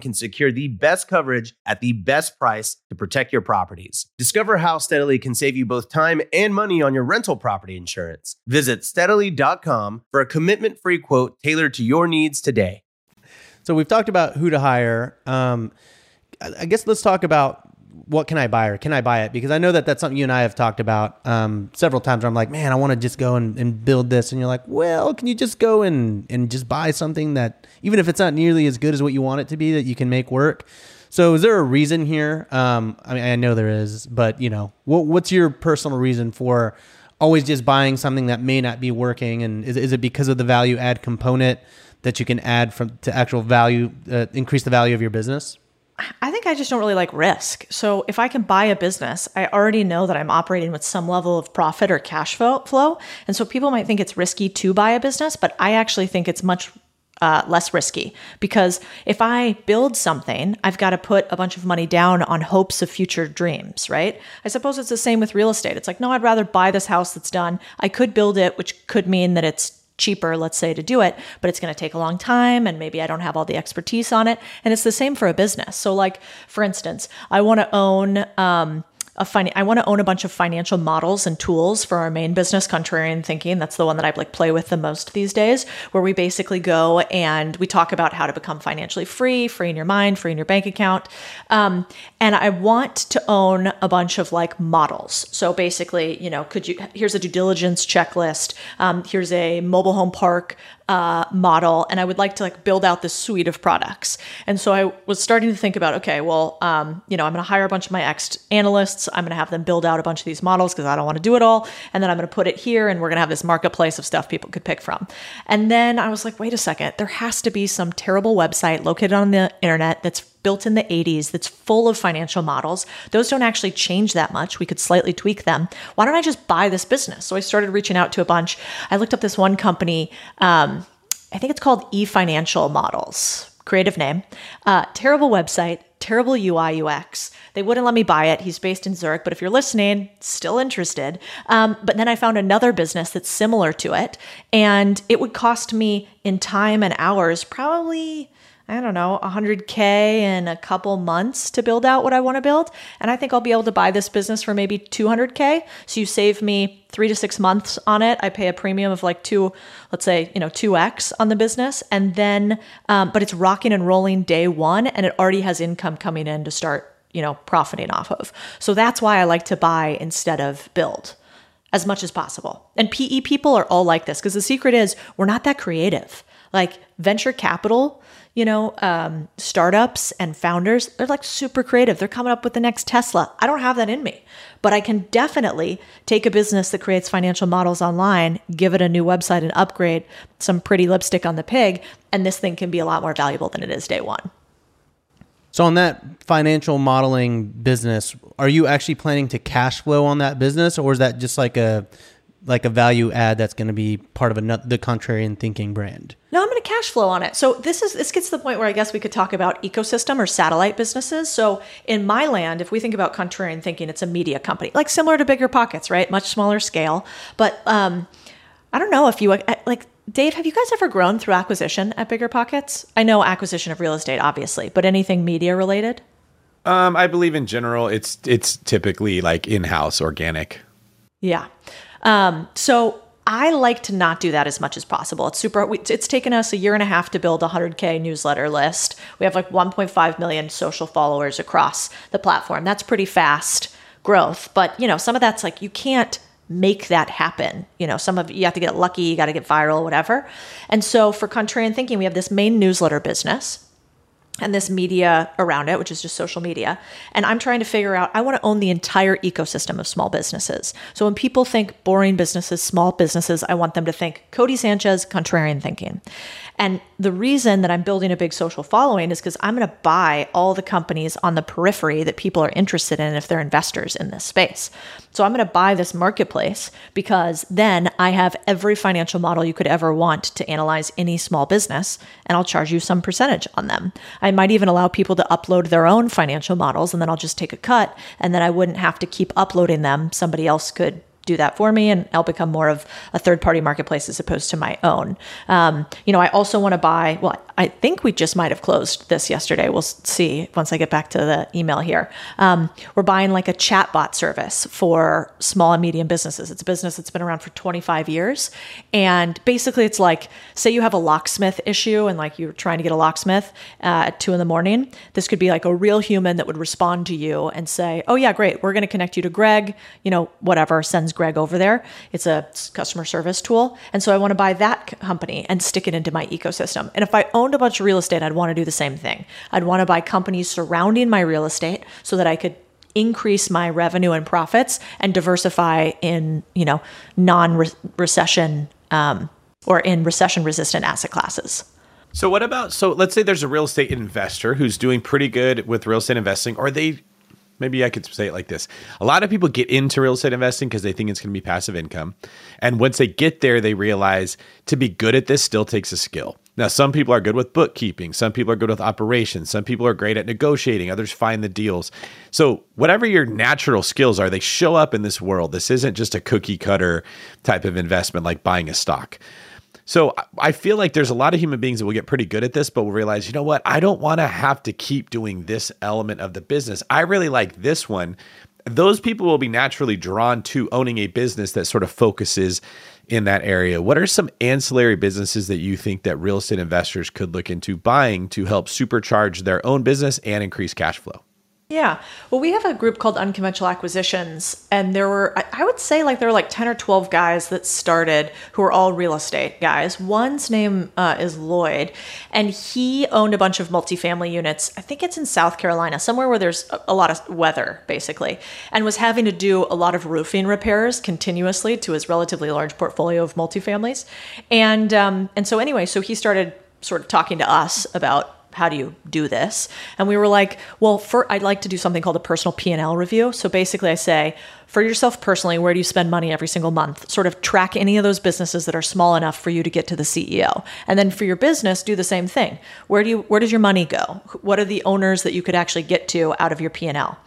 can secure the best coverage at the best price to protect your properties. Discover how Steadily can save you both time and money on your rental property insurance. Visit steadily.com for a commitment free quote tailored to your needs today. So we've talked about who to hire. Um, I guess let's talk about what can I buy or can I buy it? Because I know that that's something you and I have talked about um, several times. Where I'm like, man, I want to just go and, and build this, and you're like, well, can you just go and and just buy something that even if it's not nearly as good as what you want it to be, that you can make work. So is there a reason here? Um, I mean, I know there is, but you know, what, what's your personal reason for always just buying something that may not be working? And is, is it because of the value add component that you can add from to actual value, uh, increase the value of your business? I think I just don't really like risk. So if I can buy a business, I already know that I'm operating with some level of profit or cash flow. And so people might think it's risky to buy a business, but I actually think it's much uh, less risky because if I build something, I've got to put a bunch of money down on hopes of future dreams, right? I suppose it's the same with real estate. It's like, no, I'd rather buy this house that's done. I could build it, which could mean that it's cheaper, let's say, to do it, but it's going to take a long time and maybe I don't have all the expertise on it. And it's the same for a business. So, like, for instance, I want to own, um, a fin- I want to own a bunch of financial models and tools for our main business, Contrarian Thinking. That's the one that I like play with the most these days, where we basically go and we talk about how to become financially free, free in your mind, free in your bank account. Um, and I want to own a bunch of like models. So basically, you know, could you? Here's a due diligence checklist. Um, here's a mobile home park uh, model and I would like to like build out this suite of products. And so I was starting to think about, okay, well, um, you know, I'm going to hire a bunch of my ex analysts. I'm going to have them build out a bunch of these models because I don't want to do it all. And then I'm going to put it here and we're going to have this marketplace of stuff people could pick from. And then I was like, wait a second, there has to be some terrible website located on the internet that's built in the 80s that's full of financial models. Those don't actually change that much. We could slightly tweak them. Why don't I just buy this business? So I started reaching out to a bunch. I looked up this one company. Um, I think it's called eFinancial Models, creative name. Uh, terrible website, terrible UI UX. They wouldn't let me buy it. He's based in Zurich, but if you're listening, still interested. Um, but then I found another business that's similar to it, and it would cost me in time and hours probably I don't know, 100K in a couple months to build out what I want to build. And I think I'll be able to buy this business for maybe 200K. So you save me three to six months on it. I pay a premium of like two, let's say, you know, 2X on the business. And then, um, but it's rocking and rolling day one and it already has income coming in to start, you know, profiting off of. So that's why I like to buy instead of build as much as possible. And PE people are all like this because the secret is we're not that creative. Like venture capital you know, um, startups and founders, they're like super creative. They're coming up with the next Tesla. I don't have that in me, but I can definitely take a business that creates financial models online, give it a new website and upgrade some pretty lipstick on the pig, and this thing can be a lot more valuable than it is day one. So, on that financial modeling business, are you actually planning to cash flow on that business, or is that just like a like a value add that's going to be part of another the contrarian thinking brand? No, I'm going to cash flow on it. So this is this gets to the point where I guess we could talk about ecosystem or satellite businesses. So in my land, if we think about contrarian thinking, it's a media company, like similar to BiggerPockets, right? Much smaller scale. But um, I don't know if you uh, like Dave. Have you guys ever grown through acquisition at BiggerPockets? I know acquisition of real estate, obviously, but anything media related. Um, I believe in general, it's it's typically like in-house organic. Yeah. Um, so I like to not do that as much as possible. It's super. It's taken us a year and a half to build a 100k newsletter list. We have like 1.5 million social followers across the platform. That's pretty fast growth. But you know, some of that's like you can't make that happen. You know, some of you have to get lucky. You got to get viral, whatever. And so for Contrarian Thinking, we have this main newsletter business and this media around it, which is just social media. And I'm trying to figure out, I want to own the entire ecosystem of small businesses. So when people think boring businesses, small businesses, I want them to think Codie Sanchez, contrarian thinking. And the reason that I'm building a big social following is because I'm going to buy all the companies on the periphery that people are interested in if they're investors in this space. So I'm going to buy this marketplace because then I have every financial model you could ever want to analyze any small business, and I'll charge you some percentage on them. I might even allow people to upload their own financial models, and then I'll just take a cut, and then I wouldn't have to keep uploading them. Somebody else could do that for me and I'll become more of a third party marketplace as opposed to my own. Um, you know, I also want to buy, well, I think we just might have closed this yesterday. We'll see once I get back to the email here. Um, we're buying like a chatbot service for small and medium businesses. It's a business that's been around for 25 years. And basically, it's like, say you have a locksmith issue and like you're trying to get a locksmith uh, at two in the morning. This could be like a real human that would respond to you and say, oh, yeah, great. We're going to connect you to Greg, you know, whatever, sends Greg over there. It's a customer service tool. And so I want to buy that company and stick it into my ecosystem. And if I owned a bunch of real estate, I'd want to do the same thing. I'd want to buy companies surrounding my real estate so that I could increase my revenue and profits and diversify in, you know, non-recession um, or in recession resistant asset classes. So what about so let's say there's a real estate investor who's doing pretty good with real estate investing or they maybe I could say it like this. A lot of people get into real estate investing because they think it's going to be passive income. And once they get there, they realize to be good at this still takes a skill. Now, some people are good with bookkeeping, some people are good with operations, some people are great at negotiating, others find the deals. So, whatever your natural skills are, they show up in this world. This isn't just a cookie cutter type of investment like buying a stock. So I feel like there's a lot of human beings that will get pretty good at this, but will realize, you know what? I don't want to have to keep doing this element of the business. I really like this one. Those people will be naturally drawn to owning a business that sort of focuses in that area. What are some ancillary businesses that you think that real estate investors could look into buying to help supercharge their own business and increase cash flow? Yeah. Well, we have a group called Unconventional Acquisitions, and there were, I would say, like there were like 10 or 12 guys that started who are all real estate guys. One's name uh, is Lloyd, and he owned a bunch of multifamily units. I think it's in South Carolina, somewhere where there's a lot of weather, basically, and was having to do a lot of roofing repairs continuously to his relatively large portfolio of multifamilies. And, um, and so, anyway, so he started sort of talking to us about how do you do this? And we were like, well, for I'd like to do something called a personal P&L review. So basically I say, for yourself personally, where do you spend money every single month? Sort of track any of those businesses that are small enough for you to get to the CEO. And then for your business, do the same thing. Where do you where does your money go? What are the owners that you could actually get to out of your P&L?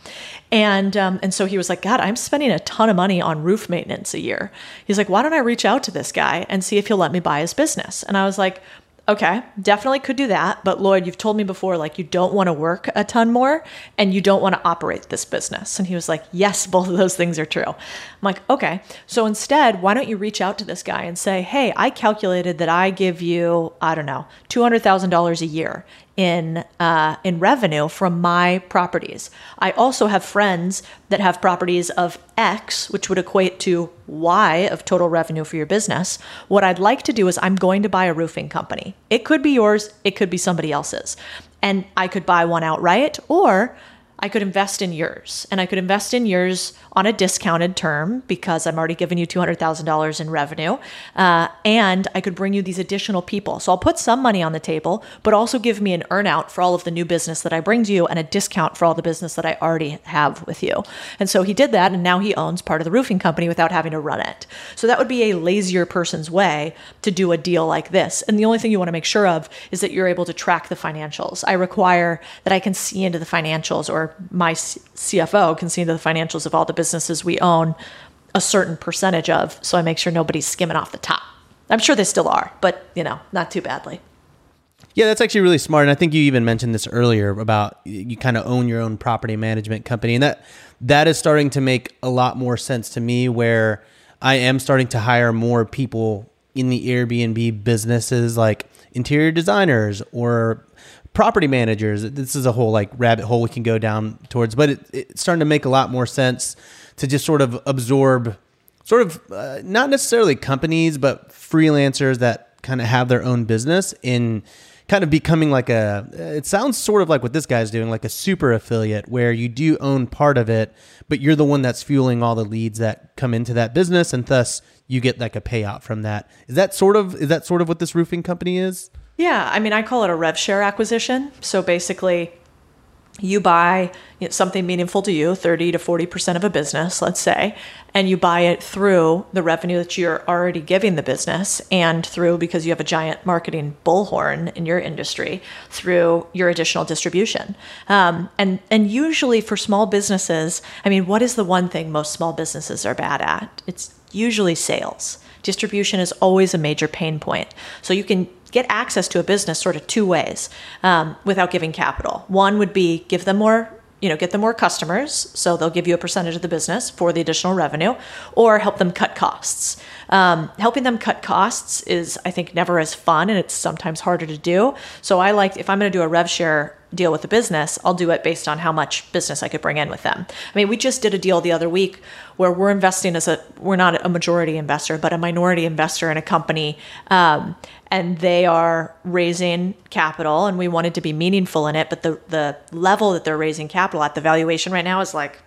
And um, and so he was like, God, I'm spending a ton of money on roof maintenance a year. He's like, why don't I reach out to this guy and see if he'll let me buy his business? And I was like, Okay, definitely could do that. But Lloyd, you've told me before, like you don't want to work a ton more and you don't want to operate this business. And he was like, Yes, both of those things are true. I'm like, Okay. So instead, why don't you reach out to this guy and say, Hey, I calculated that I give you, I don't know, $200,000 a year in uh, in revenue from my properties. I also have friends that have properties of X, which would equate to Y of total revenue for your business. What I'd like to do is I'm going to buy a roofing company. It could be yours, it could be somebody else's, and I could buy one outright, or I could invest in yours, and I could invest in yours on a discounted term because I'm already giving you $200,000 in revenue. Uh, and I could bring you these additional people. So I'll put some money on the table, but also give me an earnout for all of the new business that I bring to you and a discount for all the business that I already have with you. And so he did that. And now he owns part of the roofing company without having to run it. So that would be a lazier person's way to do a deal like this. And the only thing you want to make sure of is that you're able to track the financials. I require that I can see into the financials or my CFO can see the financials of all the businesses we own a certain percentage of. So I make sure nobody's skimming off the top. I'm sure they still are, but you know, not too badly. Yeah, that's actually really smart. And I think you even mentioned this earlier about you kind of own your own property management company. And that that is starting to make a lot more sense to me where I am starting to hire more people in the Airbnb businesses like interior designers or property managers. This is a whole like rabbit hole we can go down towards, but it, it's starting to make a lot more sense to just sort of absorb, sort of uh, not necessarily companies, but freelancers that kind of have their own business in kind of becoming like a it sounds sort of like what this guy's doing like a super affiliate where you do own part of it but you're the one that's fueling all the leads that come into that business and thus you get like a payout from that is that sort of is that sort of what this roofing company is Yeah, I mean, I call it a rev share acquisition. So basically, you buy something meaningful to you, 30 to 40% of a business, let's say, and you buy it through the revenue that you're already giving the business and through because you have a giant marketing bullhorn in your industry through your additional distribution. Um, and, and usually for small businesses, I mean, what is the one thing most small businesses are bad at? It's usually sales. Distribution is always a major pain point. So you can get access to a business sort of two ways um, without giving capital. One would be give them more, you know, get them more customers, so they'll give you a percentage of the business for the additional revenue, or help them cut costs. Um, helping them cut costs is, I think, never as fun, and it's sometimes harder to do. So I like if I'm going to do a rev share deal with a business, I'll do it based on how much business I could bring in with them. I mean, we just did a deal the other week where we're investing as a we're not a majority investor, but a minority investor in a company, um, and they are raising capital, and we wanted to be meaningful in it. But the the level that they're raising capital at, the valuation right now is like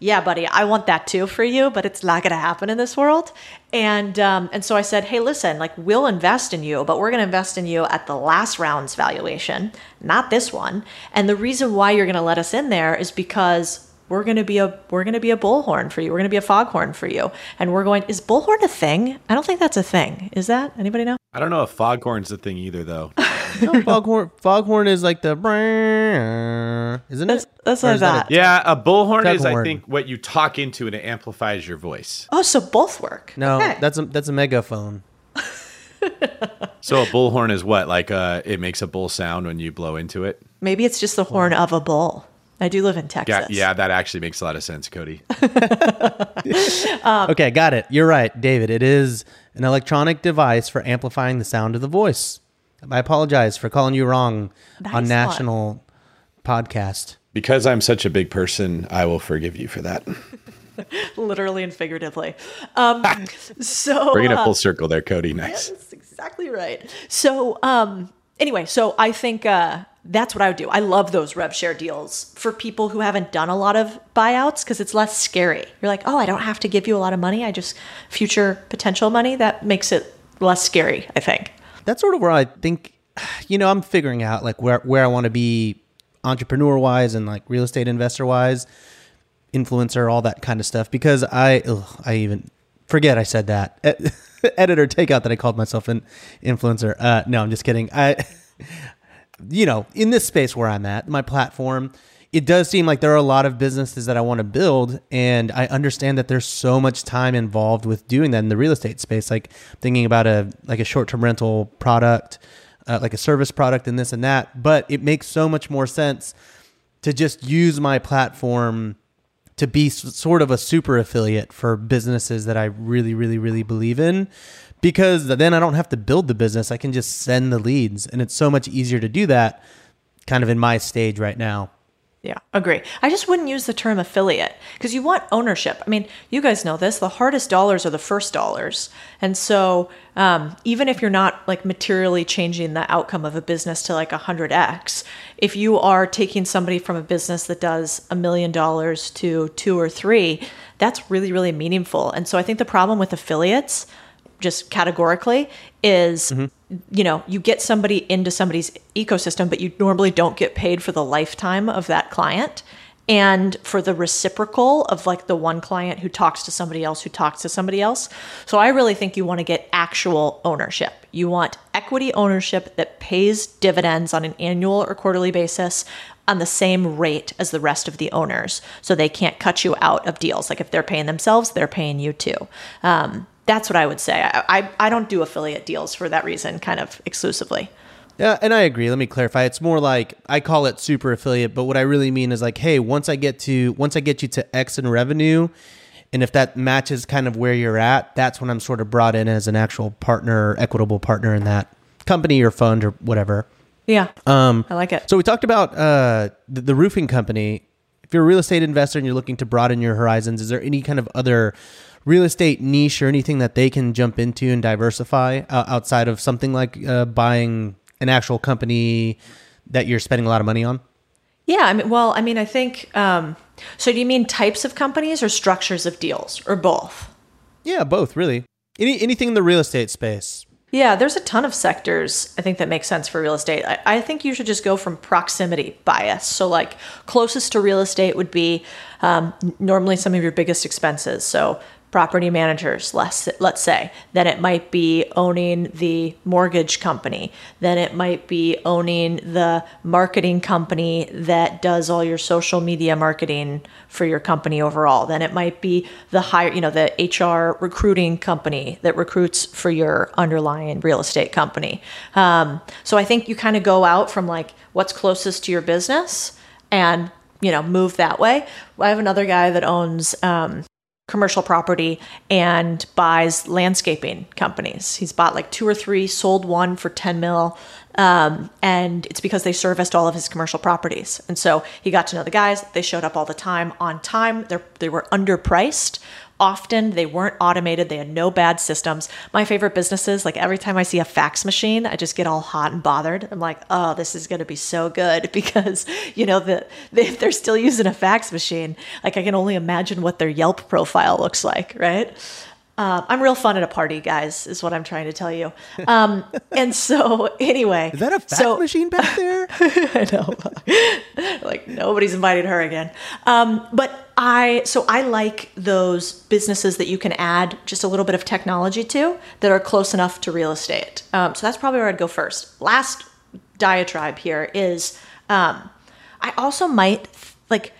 yeah, buddy, I want that too for you, but it's not going to happen in this world. And um, and so I said, hey, listen, like we'll invest in you, but we're going to invest in you at the last round's valuation, not this one. And the reason why you're going to let us in there is because we're going to be a we're going to be a bullhorn for you. We're going to be a foghorn for you. And we're going. Is bullhorn a thing? I don't think that's a thing. Is that anybody know? I don't know if foghorn's a thing either, though. no, foghorn foghorn is like the isn't it that's Or what I is that a- yeah, a bullhorn is, I think, what you talk into and it amplifies your voice. Oh, so both work. no Okay. that's a that's a megaphone So a bullhorn is what? Like, uh, it makes a bull sound when you blow into it. maybe it's just the horn of a bull. I do live in Yeah, Texas. yeah, that actually makes a lot of sense, Codie. Um, okay got it you're right david it is an electronic device for amplifying the sound of the voice i apologize for calling you wrong Nice on one. national podcast Because I'm such a big person, I will forgive you for that. literally and figuratively. Um, so Bringing it uh, full circle there, Codie. Nice. That's exactly right. So, um, anyway, so I think uh, that's what I would do. I love those rev share deals for people who haven't done a lot of buyouts because it's less scary. You're like, oh, I don't have to give you a lot of money. I just future potential money. That makes it less scary, I think. That's sort of where I think, you know, I'm figuring out like where where I want to be entrepreneur wise and like real estate investor wise, influencer, all that kind of stuff. Because I, ugh, I even forget I said that. Ed- Editor, take out that I called myself an influencer. Uh, no, I'm just kidding. I, you know, in this space where I'm at, my platform, it does seem like there are a lot of businesses that I want to build. And I understand that there's so much time involved with doing that in the real estate space. Like thinking about a, like a short term rental product, uh, like a service product and this and that. But it makes so much more sense to just use my platform to be sort of a super affiliate for businesses that I really, really, really believe in. Because then I don't have to build the business. I can just send the leads. And it's so much easier to do that kind of in my stage right now. Yeah, agree. I just wouldn't use the term affiliate because you want ownership. I mean, you guys know this. The hardest dollars are the first dollars. And so, um, even if you're not like materially changing the outcome of a business to like 100x, if you are taking somebody from a business that does a million dollars to two or three, that's really, really meaningful. And so, I think the problem with affiliates just categorically is you know you get somebody into somebody's ecosystem but you normally don't get paid for the lifetime of that client. And for the reciprocal of like the one client who talks to somebody else who talks to somebody else. So i really think you want to get actual ownership. You want equity ownership that pays dividends on an annual or quarterly basis on the same rate as the rest of the owners. So they can't cut you out of deals. Like if they're paying themselves they're paying you too. Um, that's what i would say I, I, I don't do affiliate deals for that reason kind of exclusively Yeah, and I agree. Let me clarify. It's more like I call it super affiliate, but what I really mean is like, hey, once I get to once I get you to X in revenue, and if that matches kind of where you're at, that's when I'm sort of brought in as an actual partner, equitable partner in that company or fund or whatever. yeah Um, i like it So we talked about uh, the, the roofing company. If you're a real estate investor and you're looking to broaden your horizons, is there any kind of other real estate niche or anything that they can jump into and diversify uh, outside of something like uh, buying an actual company that you're spending a lot of money on? Yeah, I mean, well, I mean, I think. Um, so, do you mean types of companies or structures of deals, or both? Yeah, both really. Any anything in the real estate space. Yeah, there's a ton of sectors I think that make sense for real estate. I, I think you should just go from proximity bias. So, like, closest to real estate would be um, normally some of your biggest expenses. So, property managers, let's, let's say, then it might be owning the mortgage company, then it might be owning the marketing company that does all your social media marketing for your company overall, then it might be the higher, you know, the HR recruiting company that recruits for your underlying real estate company. Um, so I think you kind of go out from like what's closest to your business and you know move that way. I have another guy that owns um, commercial property and buys landscaping companies. He's bought like two or three, sold one for 10 mil. Um, and it's because they serviced all of his commercial properties. And so he got to know the guys. They showed up all the time on time. They're, they were underpriced often they weren't automated they had no bad systems. My favorite businesses like every time i see a fax machine i just get all hot and bothered. I'm like oh this is going to be so good because you know the, they, they're still using a fax machine. Like i can only imagine what their yelp profile looks like right uh, I'm real fun at a party, guys, is what I'm trying to tell you. Um, and so, anyway. Is that a fax so, machine back there? I know. like, nobody's invited her again. Um, but I, so I like those businesses that you can add just a little bit of technology to that are close enough to real estate. Um, so that's probably where I'd go first. Last diatribe here is um, I also might, like,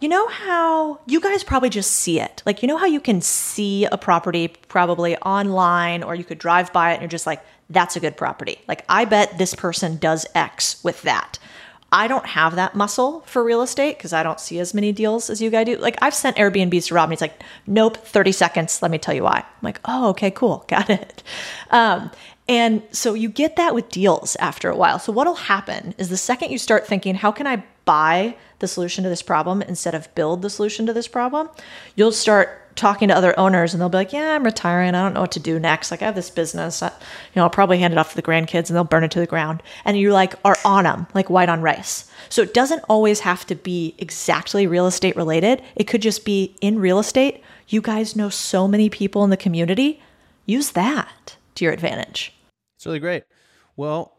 you know how you guys probably just see it. Like, you know how you can see a property probably online or you could drive by it and you're just like, that's a good property. Like, I bet this person does X with that. I don't have that muscle for real estate because I don't see as many deals as you guys do. Like, I've sent Airbnbs to Rob and he's like, nope, 30 seconds. Let me tell you why. I'm like, oh, okay, cool. Got it. Um, and so you get that with deals after a while. So what'll happen is the second you start thinking, how can I buy the solution to this problem instead of build the solution to this problem, you'll start talking to other owners and they'll be like, "Yeah, I'm retiring. I don't know what to do next. Like I have this business. I, you know, I'll probably hand it off to the grandkids and they'll burn it to the ground." And you like are on them like white on rice. So it doesn't always have to be exactly real estate related. It could just be in real estate. You guys know so many people in the community. Use that to your advantage. It's really great. Well,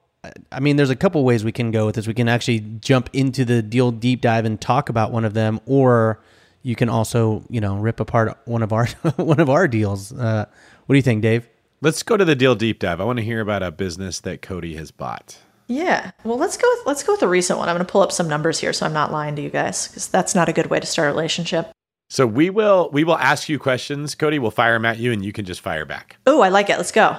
I mean, there's a couple ways we can go with this. We can actually jump into the deal deep dive and talk about one of them, or you can also, you know, rip apart one of our one of our deals. Uh, what do you think, Dave? Let's go to the deal deep dive. I want to hear about a business that Codie has bought. Yeah. Well, let's go. With, let's go with the recent one. I'm going to pull up some numbers here, so I'm not lying to you guys, because that's not a good way to start a relationship. So we will we will ask you questions, Codie. We'll fire them at you, and you can just fire back. Oh, I like it. Let's go.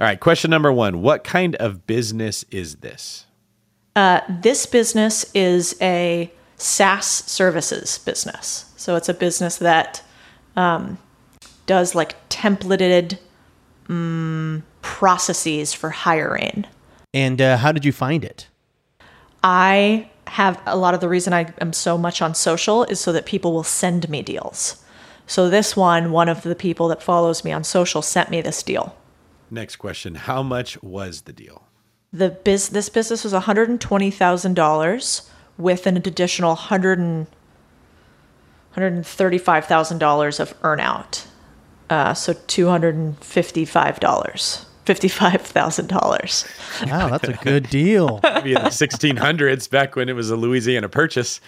All right, question number one What kind of business is this? Uh, this business is a SaaS services business. So it's a business that um, does like templated um, processes for hiring. And uh, how did you find it? I have a lot of the reason I am so much on social is so that people will send me deals. So this one, one of the people that follows me on social sent me this deal. Next question. How much was the deal? The biz this business was $120,000 with an additional 100 and, $135,000 of earnout. Uh, so $255. $55,000. Wow, that's a good deal. Maybe in the 1600s, back when it was a Louisiana purchase.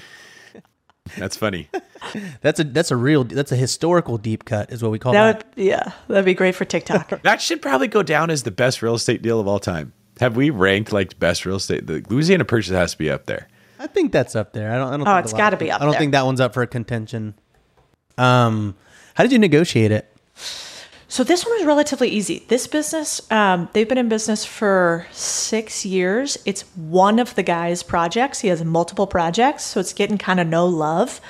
That's funny. That's a that's a real that's a historical deep cut is what we call That that. would, yeah, that'd be great for TikTok. That should probably go down as the best real estate deal of all time. Have we ranked like best real estate? The Louisiana purchase has to be up there. I think that's up there. I don't. I don't Oh, think it's a gotta be up I don't there. think that one's up for contention. Um, how did you negotiate it? So this one was relatively easy. This business, um, they've been in business for six years. It's one of the guy's projects. He has multiple projects, so it's getting kind of no love,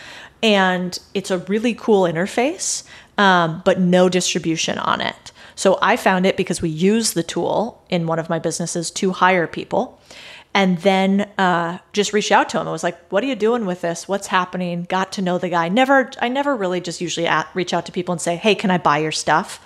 and it's a really cool interface, um, but no distribution on it. So I found it because we use the tool in one of my businesses to hire people. And then uh, just reached out to him. I was like, "What are you doing with this? What's happening?" Got to know the guy. Never, I never really just usually at, reach out to people and say, "Hey, can I buy your stuff?"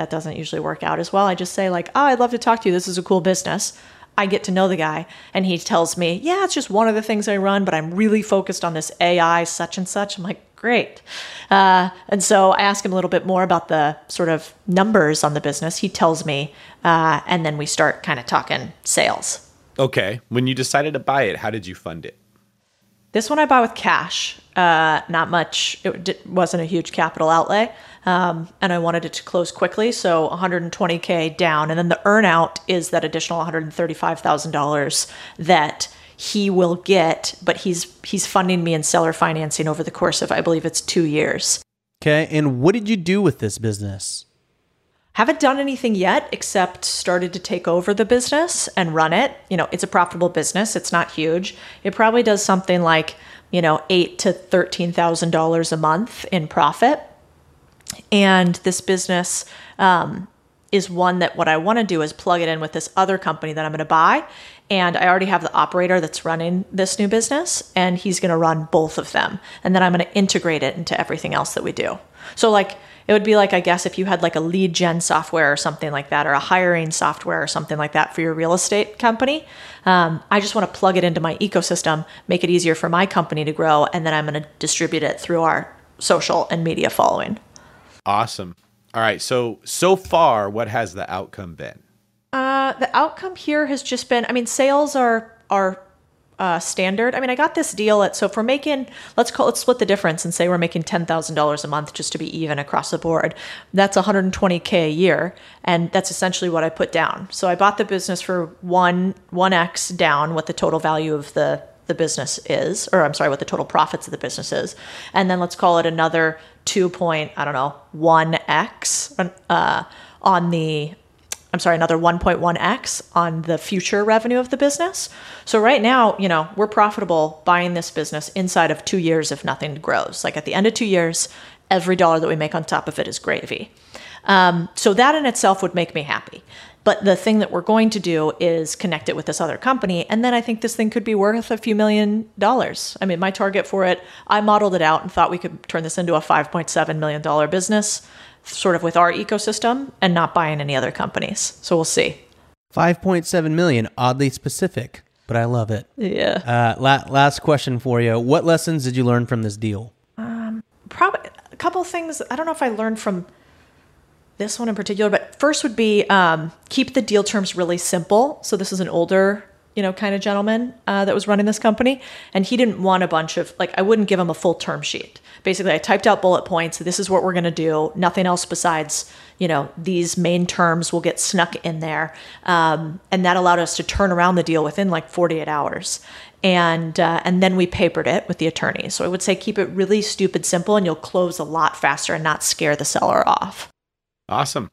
That doesn't usually work out as well. I just say like, "Oh, I'd love to talk to you. This is a cool business. I get to know the guy and he tells me, yeah, it's just one of the things I run, but I'm really focused on this AI such and such. I'm like, great. Uh, and so I ask him a little bit more about the sort of numbers on the business. He tells me, uh, and then we start kind of talking sales. Okay. When you decided to buy it, how did you fund it? This one I buy with cash. Uh, not much. It d- wasn't a huge capital outlay, um, and I wanted it to close quickly, so 120k down, and then the earnout is that additional 135 thousand dollars that he will get, but he's he's funding me in seller financing over the course of I believe it's two years. Okay. And what did you do with this business? Haven't done anything yet except started to take over the business and run it. You know, it's a profitable business. It's not huge. It probably does something like, you know, eight to thirteen thousand dollars a month in profit. And this business um, is one that what I want to do is plug it in with this other company that I'm going to buy. And I already have the operator that's running this new business, and he's going to run both of them. And then I'm going to integrate it into everything else that we do. So, like, it would be like, I guess, if you had like a lead gen software or something like that, or a hiring software or something like that for your real estate company. Um, I just want to plug it into my ecosystem, make it easier for my company to grow, and then I'm going to distribute it through our social and media following. Awesome. All right. So, so far, what has the outcome been? Uh, the outcome here has just been, I mean, sales are are uh, standard. I mean, I got this deal at so if we're making let's call let's split the difference and say we're making ten thousand dollars a month just to be even across the board. That's 120k a year, and that's essentially what I put down. So I bought the business for one one x down what the total value of the the business is, or I'm sorry, what the total profits of the business is, and then let's call it another two point I don't know one x uh, on the I'm sorry, another 1.1x on the future revenue of the business. So right now, you know, we're profitable buying this business inside of two years if nothing grows. Like at the end of two years, every dollar that we make on top of it is gravy. Um, so that in itself would make me happy. But the thing that we're going to do is connect it with this other company. And then I think this thing could be worth a few million dollars. I mean, my target for it, I modeled it out and thought we could turn this into a $5.7 million business sort of with our ecosystem and not buying any other companies. So we'll see. 5.7 million, oddly specific, but I love it. Yeah. Uh, la- last question for you. What lessons did you learn from this deal? Probably a couple things. I don't know if I learned from this one in particular, but first would be um, keep the deal terms really simple. So this is an older, you know, kind of gentleman uh, that was running this company, and he didn't want a bunch of like I wouldn't give him a full term sheet. Basically, I typed out bullet points. This is what we're going to do. Nothing else besides you know these main terms will get snuck in there, um, and that allowed us to turn around the deal within like 48 hours. And uh, and then we papered it with the attorney. So I would say keep it really stupid simple, and you'll close a lot faster and not scare the seller off. Awesome.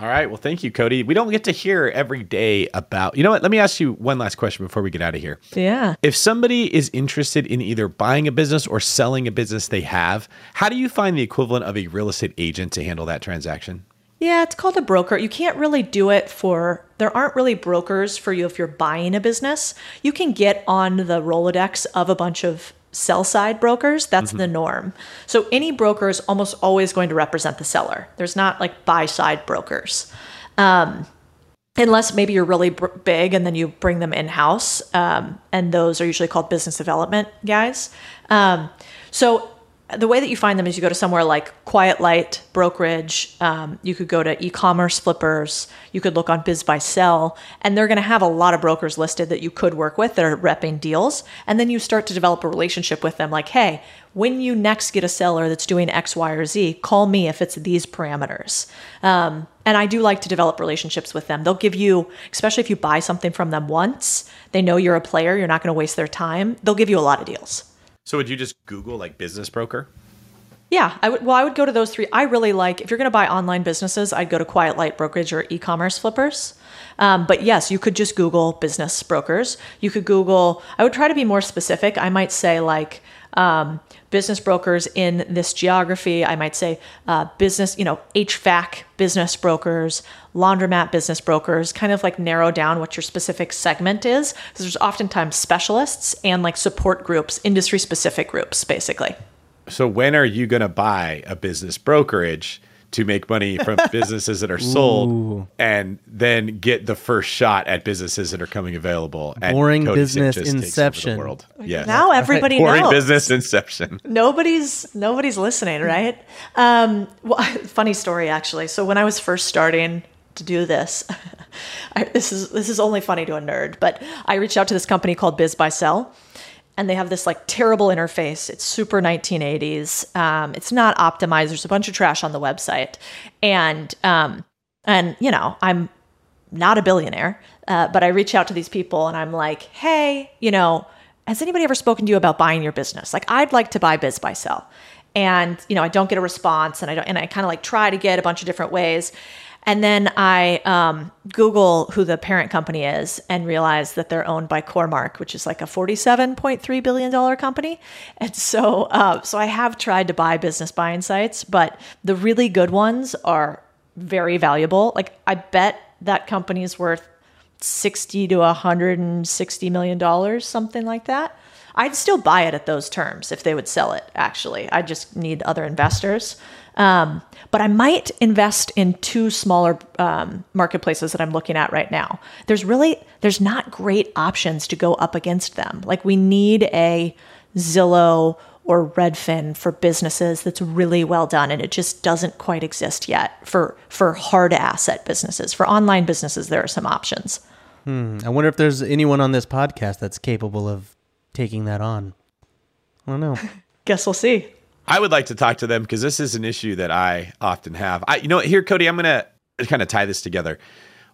All right. Well, thank you, Codie. We don't get to hear every day about, you know what? Let me ask you one last question before we get out of here. Yeah. If somebody is interested in either buying a business or selling a business they have, how do you find the equivalent of a real estate agent to handle that transaction? Yeah, it's called a broker. You can't really do it for, there aren't really brokers for you if you're buying a business. You can get on the Rolodex of a bunch of sell side brokers. That's the norm. So any broker is almost always going to represent the seller. There's not like buy side brokers. Um, unless maybe you're really br- big and then you bring them in house. Um, and those are usually called business development guys. Um, so the way that you find them is you go to somewhere like Quiet Light Brokerage. Um, you could go to e-commerce flippers. You could look on BizBuySell, and they're going to have a lot of brokers listed that you could work with that are repping deals. And then you start to develop a relationship with them. Like, hey, when you next get a seller that's doing X, Y, or Z, call me if it's these parameters. Um, and I do like to develop relationships with them. They'll give you, especially if you buy something from them once, they know you're a player. You're not going to waste their time. They'll give you a lot of deals. So would you just Google like business broker? Yeah, I would. Well, I would go to those three. I really like if you're going to buy online businesses, I'd go to Quiet Light Brokerage or e-commerce flippers. Um, but yes, you could just Google business brokers. You could Google. I would try to be more specific. I might say like um, business brokers in this geography. I might say uh, business, you know, HVAC business brokers, laundromat business brokers. Kind of like narrow down what your specific segment is, because there's oftentimes specialists and like support groups, industry specific groups, basically. So when are you going to buy a business brokerage to make money from businesses that are sold and then get the first shot at businesses that are coming available. Boring Codie business Sanchez takes over the inception. world. Yes. Now everybody Boring knows. business inception. nobody's nobody's listening, right? Um, well, funny story actually. So when I was first starting to do this, I, this is this is only funny to a nerd, but I reached out to this company called BizBuySell, and they have this like terrible interface. It's super 1980s. Um, it's not optimized. There's a bunch of trash on the website, and um, and you know I'm not a billionaire, uh, but I reach out to these people and I'm like, hey, you know, has anybody ever spoken to you about buying your business? Like, I'd like to buy BizBuySell, and you know, I don't get a response, and I don't, and I kind of like try to get a bunch of different ways, and then I um, Google who the parent company is and realize that they're owned by Cormark, which is like a forty-seven point three billion dollar company, and so uh, so I have tried to buy business buying sites, but the really good ones are very valuable. Like I bet that company is worth 60 to 160 million dollars, something like that. I'd still buy it at those terms if they would sell it, actually. I just need other investors. Um, but I might invest in two smaller um, marketplaces that I'm looking at right now. There's really there's not great options to go up against them. Like we need a Zillow or Redfin for businesses that's really well done and it just doesn't quite exist yet for for hard asset businesses. For online businesses there are some options. Hmm. I wonder if there's anyone on this podcast that's capable of taking that on. I don't know. Guess we'll see. I would like to talk to them because this is an issue that I often have. I, you know, here, Codie, I'm going to kind of tie this together.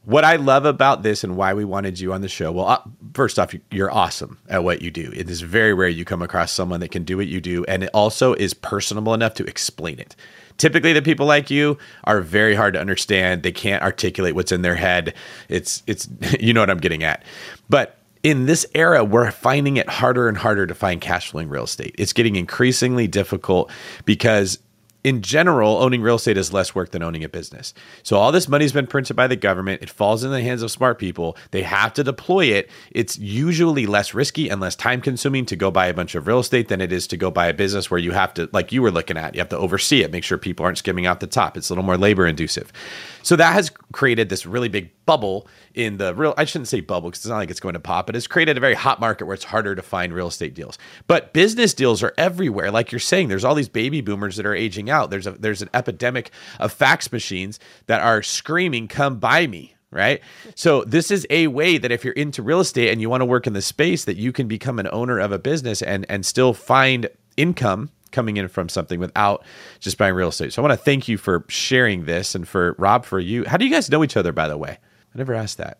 What I love about this and why we wanted you on the show. Well, uh, first off, you're awesome at what you do. It is very rare you come across someone that can do what you do, and it also is personable enough to explain it. Typically, the people like you are very hard to understand. They can't articulate what's in their head. It's it's you know what I'm getting at. But in this era, we're finding it harder and harder to find cash flowing real estate. It's getting increasingly difficult because in general, owning real estate is less work than owning a business. So all this money's been printed by the government. It falls in the hands of smart people. They have to deploy it. It's usually less risky and less time consuming to go buy a bunch of real estate than it is to go buy a business where you have to, like you were looking at, you have to oversee it, make sure people aren't skimming out the top. It's a little more labor inducive. So that has created this really big bubble in the real, I shouldn't say bubble because it's not like it's going to pop, but it's created a very hot market where it's harder to find real estate deals. But business deals are everywhere. Like you're saying, there's all these baby boomers that are aging out. There's a there's an epidemic of fax machines that are screaming, come buy me. Right. So this is a way that if you're into real estate and you want to work in the space that you can become an owner of a business and and still find income coming in from something without just buying real estate. So I want to thank you for sharing this and for Rob for you. How do you guys know each other by the way? I never asked that.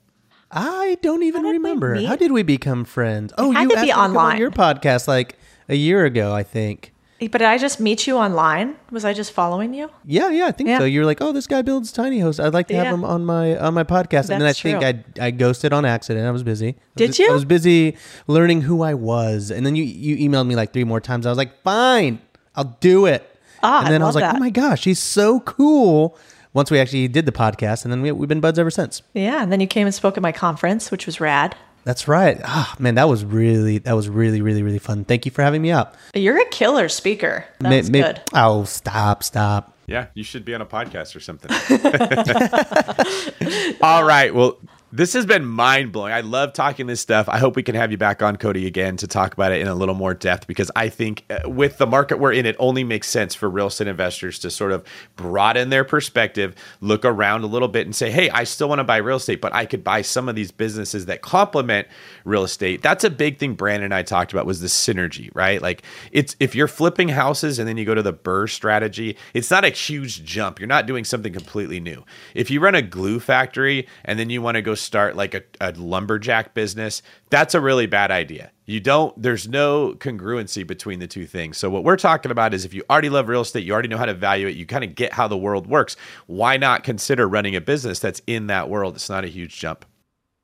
I don't even did remember. How did we become friends? Oh, you to asked be me come on your podcast like a year ago, I think. But did I just meet you online? Was I just following you? Yeah, yeah, I think Yeah. so. You were like, "Oh, this guy builds tiny hosts. I'd like to have Yeah. him on my on my podcast." That's and then I That's think. I I ghosted on accident. I was busy. I was Did you? I was busy learning who I was, and then you you emailed me like three more times. I was like, "Fine, I'll do it." Ah, and I then I, was like, that. "Oh my gosh, he's so cool." Once we actually did the podcast, and then we, we've been buds ever since. Yeah, and then you came and spoke at my conference, which was rad. That's right. Ah, man, that was really that was really really really fun. Thank you for having me up. You're a killer speaker. May- That's may- good. Oh, stop, stop. Yeah, you should be on a podcast or something. All right. Well, this has been mind blowing. I love talking this stuff. I hope we can have you back on Codie again to talk about it in a little more depth because I think uh, with the market we're in, it only makes sense for real estate investors to sort of broaden their perspective, look around a little bit, and say, hey, I still want to buy real estate, but I could buy some of these businesses that complement real estate. That's a big thing Brandon and I talked about was the synergy, right? Like it's if you're flipping houses and then you go to the BRRRR strategy, it's not a huge jump. You're not doing something completely new. If you run a glue factory and then you want to go start like a, a lumberjack business, that's a really bad idea. You don't, there's no congruency between the two things. So, what we're talking about is if you already love real estate, you already know how to value it, you kind of get how the world works, why not consider running a business that's in that world? It's not a huge jump.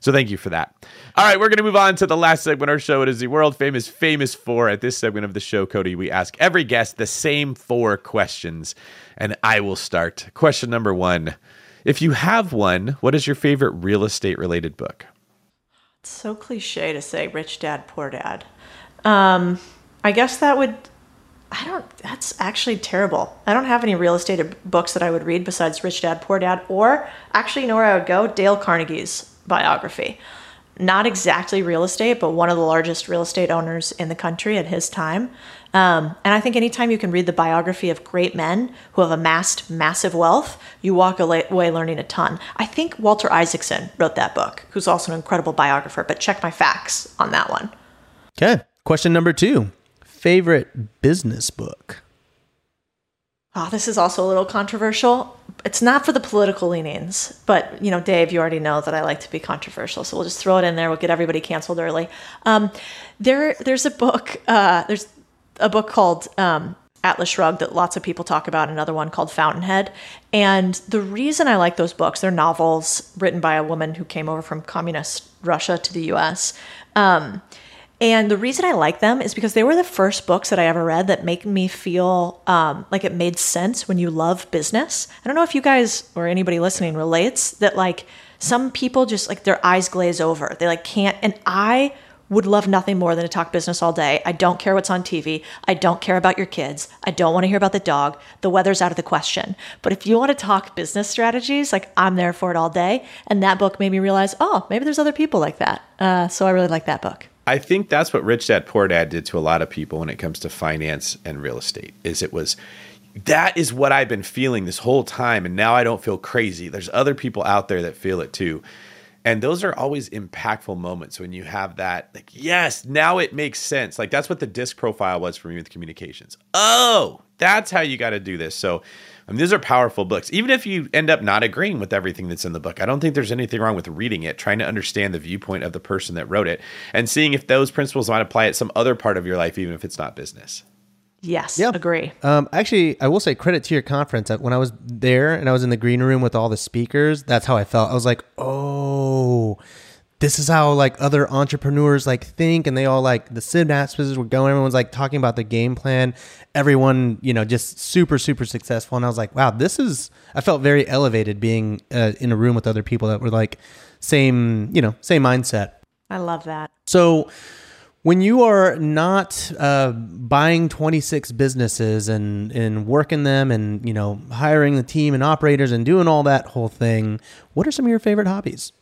So thank you for that. All right, we're going to move on to the last segment of our show. It is the world famous famous four. At this segment of the show, Codie, we ask every guest the same four questions, and I will start. Question number one: If you have one, what is your favorite real estate related book? It's so cliche to say rich dad, poor dad. Um, I guess that would I don't. That's actually terrible. I don't have any real estate books that I would read besides Rich Dad Poor Dad, or actually, you know where I would go? Dale Carnegie's biography. Not exactly real estate, but one of the largest real estate owners in the country at his time. Um, and I think anytime you can read the biography of great men who have amassed massive wealth, you walk away learning a ton. I think Walter Isaacson wrote that book, who's also an incredible biographer, but check my facts on that one. Okay. Question number two favorite business book? Oh, this is also a little controversial. It's not for the political leanings, but you know, Dave, you already know that I like to be controversial, so we'll just throw it in there. We'll get everybody canceled early. Um, there, there's a book. Uh, there's a book called um, Atlas Shrugged that lots of people talk about. Another one called Fountainhead. And the reason I like those books, they're novels written by a woman who came over from communist Russia to the U.S. Um, and the reason I like them is because they were the first books that I ever read that make me feel um, like it made sense when you love business. I don't know if you guys or anybody listening relates that like some people just like their eyes glaze over. They like can't. And I would love nothing more than to talk business all day. I don't care what's on TV. I don't care about your kids. I don't want to hear about the dog. The weather's out of the question. But if you want to talk business strategies, like I'm there for it all day. And that book made me realize, oh, maybe there's other people like that. Uh, so I really like that book. I think that's what Rich Dad Poor Dad did to a lot of people when it comes to finance and real estate. Is it was that is what I've been feeling this whole time, and now I don't feel crazy. There's other people out there that feel it too. And those are always impactful moments when you have that, like, yes, now it makes sense. Like, that's what the disc profile was for me with communications. Oh, that's how you got to do this. So, I mean, these are powerful books. Even if you end up not agreeing with everything that's in the book, I don't think there's anything wrong with reading it, trying to understand the viewpoint of the person that wrote it, and seeing if those principles might apply at some other part of your life, even if it's not business. Yes, yep. agree. Um, actually, I will say credit to your conference. When I was there and I was in the green room with all the speakers, that's how I felt. I was like, oh, this is how like other entrepreneurs like think and they all like the synapses were going everyone's like talking about the game plan everyone you know just super super successful and i was like wow this is i felt very elevated being uh, in a room with other people that were like same you know same mindset i love that so when you are not uh, buying 26 businesses and, and working them and you know hiring the team and operators and doing all that whole thing what are some of your favorite hobbies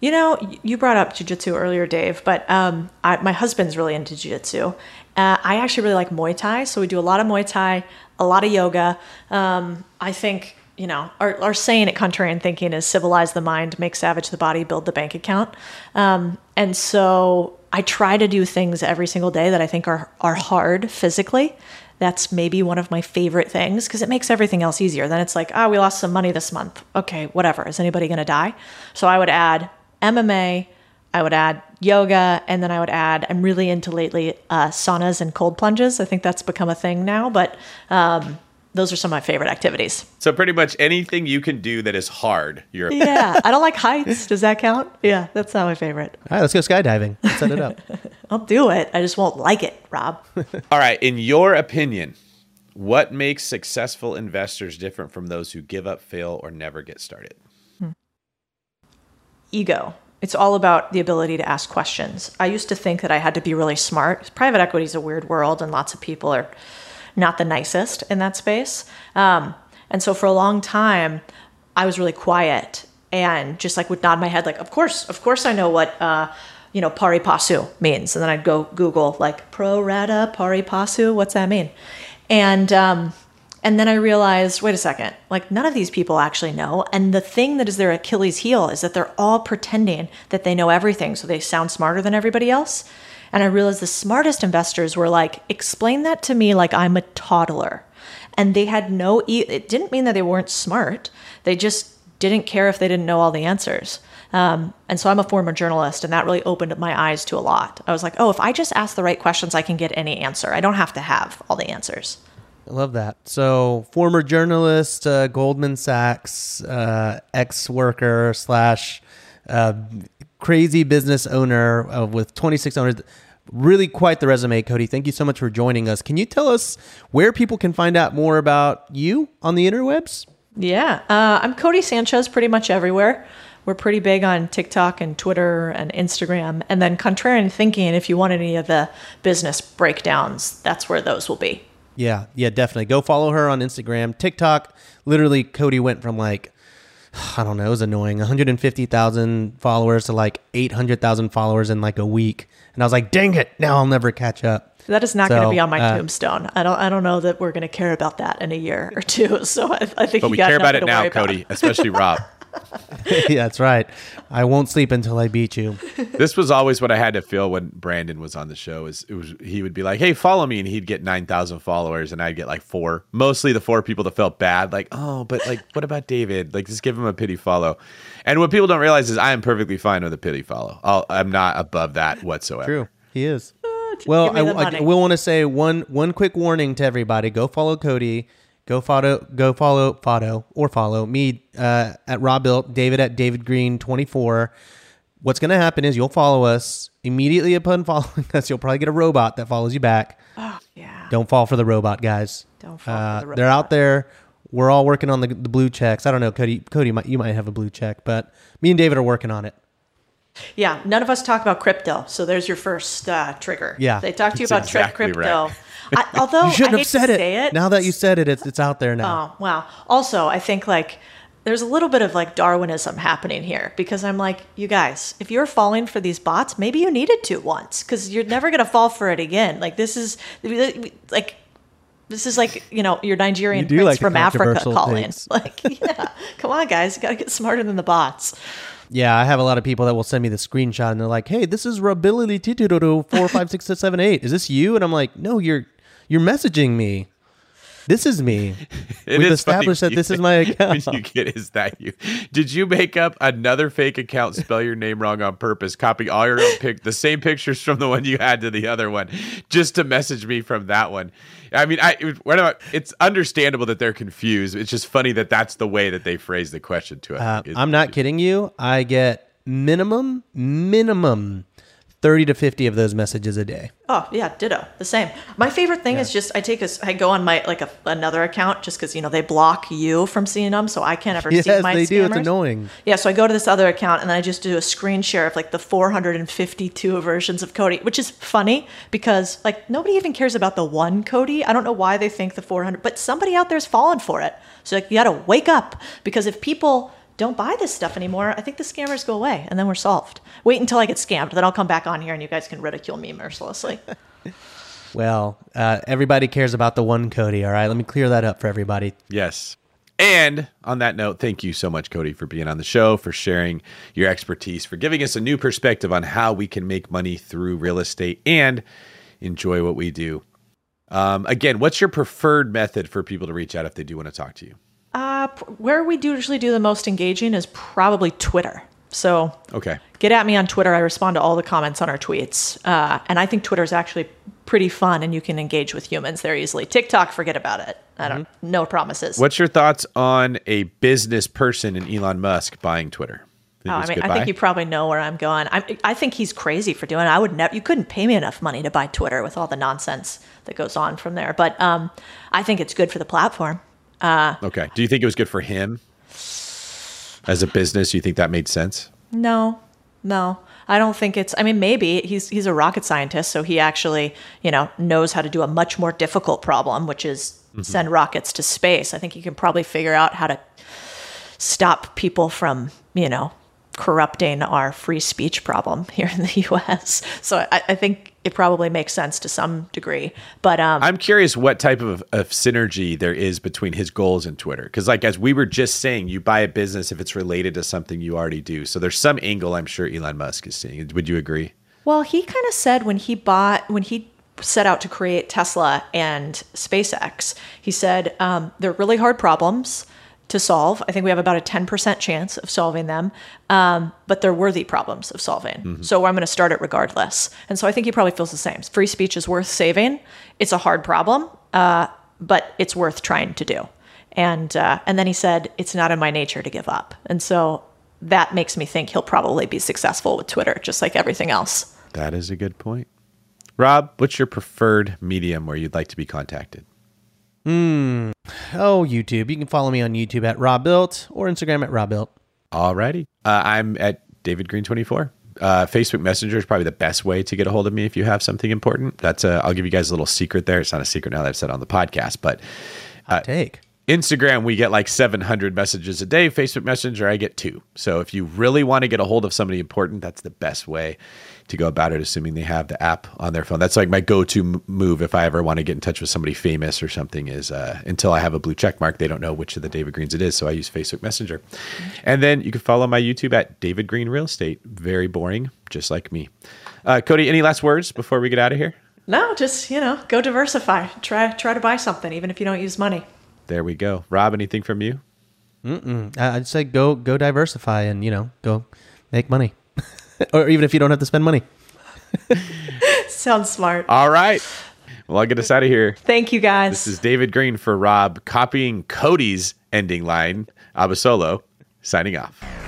you know, you brought up jujitsu earlier, Dave, but um, I, my husband's really into jujitsu. Uh, I actually really like Muay Thai, so we do a lot of Muay Thai, a lot of yoga. Um, I think you know our, our saying at Contrarian Thinking is "civilize the mind, make savage the body, build the bank account." Um, and so I try to do things every single day that I think are are hard physically. That's maybe one of my favorite things because it makes everything else easier. Then it's like, ah, oh, we lost some money this month. Okay, whatever. Is anybody going to die? So I would add MMA. I would add yoga, and then I would add. I'm really into lately uh, saunas and cold plunges. I think that's become a thing now, but um, those are some of my favorite activities. So pretty much anything you can do that is hard, you're. yeah, I don't like heights. Does that count? Yeah, that's not my favorite. All right, let's go skydiving. Let's set it up. I'll do it. I just won't like it, Rob. All right, in your opinion, what makes successful investors different from those who give up, fail, or never get started? Hmm. ego. It's all about the ability to ask questions. I used to think that I had to be really smart. Private equity is a weird world, and lots of people are not the nicest in that space. Um, and so for a long time, I was really quiet and just like would nod my head, like, "Of course, of course, I know what." Uh, you know, pari passu means. And then I'd go Google like pro rata pari passu. What's that mean? And um, and then I realized, wait a second, like none of these people actually know. And the thing that is their Achilles heel is that they're all pretending that they know everything. So they sound smarter than everybody else. And I realized the smartest investors were like, explain that to me like I'm a toddler. And they had no, e- it didn't mean that they weren't smart. They just didn't care if they didn't know all the answers. Um, and so I'm a former journalist, and that really opened my eyes to a lot. I was like, oh, if I just ask the right questions, I can get any answer. I don't have to have all the answers. I love that. So, former journalist, uh, Goldman Sachs, uh, ex worker slash uh, crazy business owner uh, with 26 owners. Really quite the resume, Codie. Thank you so much for joining us. Can you tell us where people can find out more about you on the interwebs? Yeah, uh, I'm Codie Sanchez pretty much everywhere We're pretty big on TikTok and Twitter and Instagram. And then Contrarian Thinking, if you want any of the business breakdowns, that's where those will be. Yeah, yeah, definitely. Go follow her on Instagram, TikTok. Literally, Codie went from like I don't know, it was annoying, 150,000 followers to like 800,000 followers in like a week, and I was like, dang it, now I'll never catch up. That is not going to be on my uh, tombstone. I don't. I don't know that we're going to care about that in a year or two. So I, I think But you we got care about it now, worry about. Codie, especially Rob. yeah, that's right. I won't sleep until I beat you. this was always what I had to feel when Brandon was on the show. Is it was he would be like, "Hey, follow me," and he'd get nine thousand followers, and I'd get like four. Mostly the four people that felt bad, like, "Oh, but like, what about David? Like, just give him a pity follow." And what people don't realize is I am perfectly fine with a pity follow. I'll, I'm not above that whatsoever. True, he is. Well, give I, I will want to say one one quick warning to everybody: go follow Codie, go follow, go follow, follow or follow me uh, at Robuilt, David at David Greene twenty four. What's going to happen is you'll follow us immediately upon following us. You'll probably get a robot that follows you back. Oh, yeah. Don't fall for the robot, guys. Don't fall Uh, for the They're out there. We're all working on the, the blue checks. I don't know, Codie. Codie, might, you might have a blue check, but me and David are working on it. Yeah. None of us talk about crypto. So there's your first uh, trigger. Yeah. They talk to you That's about tri- exactly crypto. right. I, although You shouldn't I have said it. say it. Now that you said it, it's it's out there now. Oh, wow. Also, I think like there's a little bit of like Darwinism happening here because I'm like, you guys, if you're falling for these bots, maybe you needed to once because you're never going to fall for it again. Like, this is like, this is like, you know, your Nigerian You prince like from Africa calling. things. Like, yeah, come on, guys. You got to get smarter than the bots. Yeah, I have a lot of people that will send me the screenshot and they're like, "Hey, this is Rability Titudo four five six seven eight. Is this you?" And I'm like, "No, you're you're messaging me. This is me. It We've is established that this is my account." When you get is that you? Did you make up another fake account, spell your name wrong on purpose, copy all your own pic, the same pictures from the one you had to the other one, just to message me from that one? I mean, I what I- it's understandable that they're confused. It's just funny that that's the way that they phrase the question to us. Uh, I'm not kidding you. I get minimum minimum thirty to fifty of those messages a day. Oh yeah, ditto. The same. My favorite thing is just I take a I go on my like a, another account just because you know they block you from seeing them, so I can't ever see Yes, my they do. It's annoying. Yeah, so I go to this other account and then I just do a screen share of like the 452 versions of Codie, which is funny because like nobody even cares about the one Codie. I don't know why they think the 400, but somebody out there's falling for it. So like, you got to wake up because if people don't buy this stuff anymore, I think the scammers go away and then we're solved. Wait until I get scammed, then I'll come back on here and you guys can ridicule me mercilessly. Well, uh, everybody cares about the one Codie. All right, let me clear that up for everybody. Yes. And on that note, thank you so much, Codie, for being on the show, for sharing your expertise, for giving us a new perspective on how we can make money through real estate and enjoy what we do. Um, again, what's your preferred method for people to reach out if they do want to talk to you? Uh, where we do usually do the most engaging is probably Twitter. So Okay. get at me on Twitter. I respond to all the comments on our tweets. Uh, and I think Twitter is actually pretty fun and you can engage with humans there easily. TikTok, forget about it. I don't, no promises. What's your thoughts on a business person in Elon Musk buying Twitter? Oh, I mean, good I think you probably know where I'm going. I, I think he's crazy for doing it. I would never, you couldn't pay me enough money to buy Twitter with all the nonsense that goes on from there. But um, I think it's good for the platform. Okay. Do you think it was good for him as a business? Do You think that made sense? No, no. I don't think it's I mean maybe he's he's a rocket scientist so he actually, you know, knows how to do a much more difficult problem which is mm-hmm. send rockets to space. I think he can probably figure out how to stop people from, you know, corrupting our free speech problem here in the US. So I, I think it probably makes sense to some degree. But um I'm curious what type of, of synergy there is between his goals and Twitter. Because, like, as we were just saying, you buy a business if it's related to something you already do. So there's some angle I'm sure Elon Musk is seeing. Would you agree? Well, he kind of said when he bought, when he set out to create Tesla and SpaceX, he said um, they're really hard problems to solve. I think we have about a 10% chance of solving them, um, but they're worthy problems of solving. So I'm going to start it regardless. And so I think he probably feels the same. Free speech is worth saving. It's a hard problem, uh, but it's worth trying to do. And uh, and then he said, "It's not in my nature to give up." And so that makes me think he'll probably be successful with Twitter, just like everything else. That is a good point. Rob, what's your preferred medium where you'd like to be contacted? Oh, YouTube. You can follow me on YouTube at Robuilt or Instagram at Robuilt. Alrighty. Uh, I'm at David Greene 24. Uh, Facebook Messenger is probably the best way to get a hold of me if you have something important. That's a, I'll give you guys a little secret there. It's not a secret now that I've said on the podcast, but Hot take. Instagram, we get like 700 messages a day. Facebook Messenger, I get two. So if you really want to get a hold of somebody important, that's the best way to go about it, assuming they have the app on their phone. That's like my go to move if I ever want to get in touch with somebody famous or something, is uh, until I have a blue check mark, they don't know which of the David Greenes it is. So I use Facebook Messenger. And then you can follow my YouTube at David Greene Real Estate. Very boring, just like me. Uh, Codie, any last words before we get out of here? No, just you know, go diversify. Try try to buy something, even if you don't use money. There we go. Rob, anything from you? I- I'd say go go diversify and you know go make money, or even if you don't have to spend money. Sounds smart. All right. Well, I'll get us out of here. Thank you guys. This is David Greene for Rob, copying Codie's ending line, Abasolo, signing off.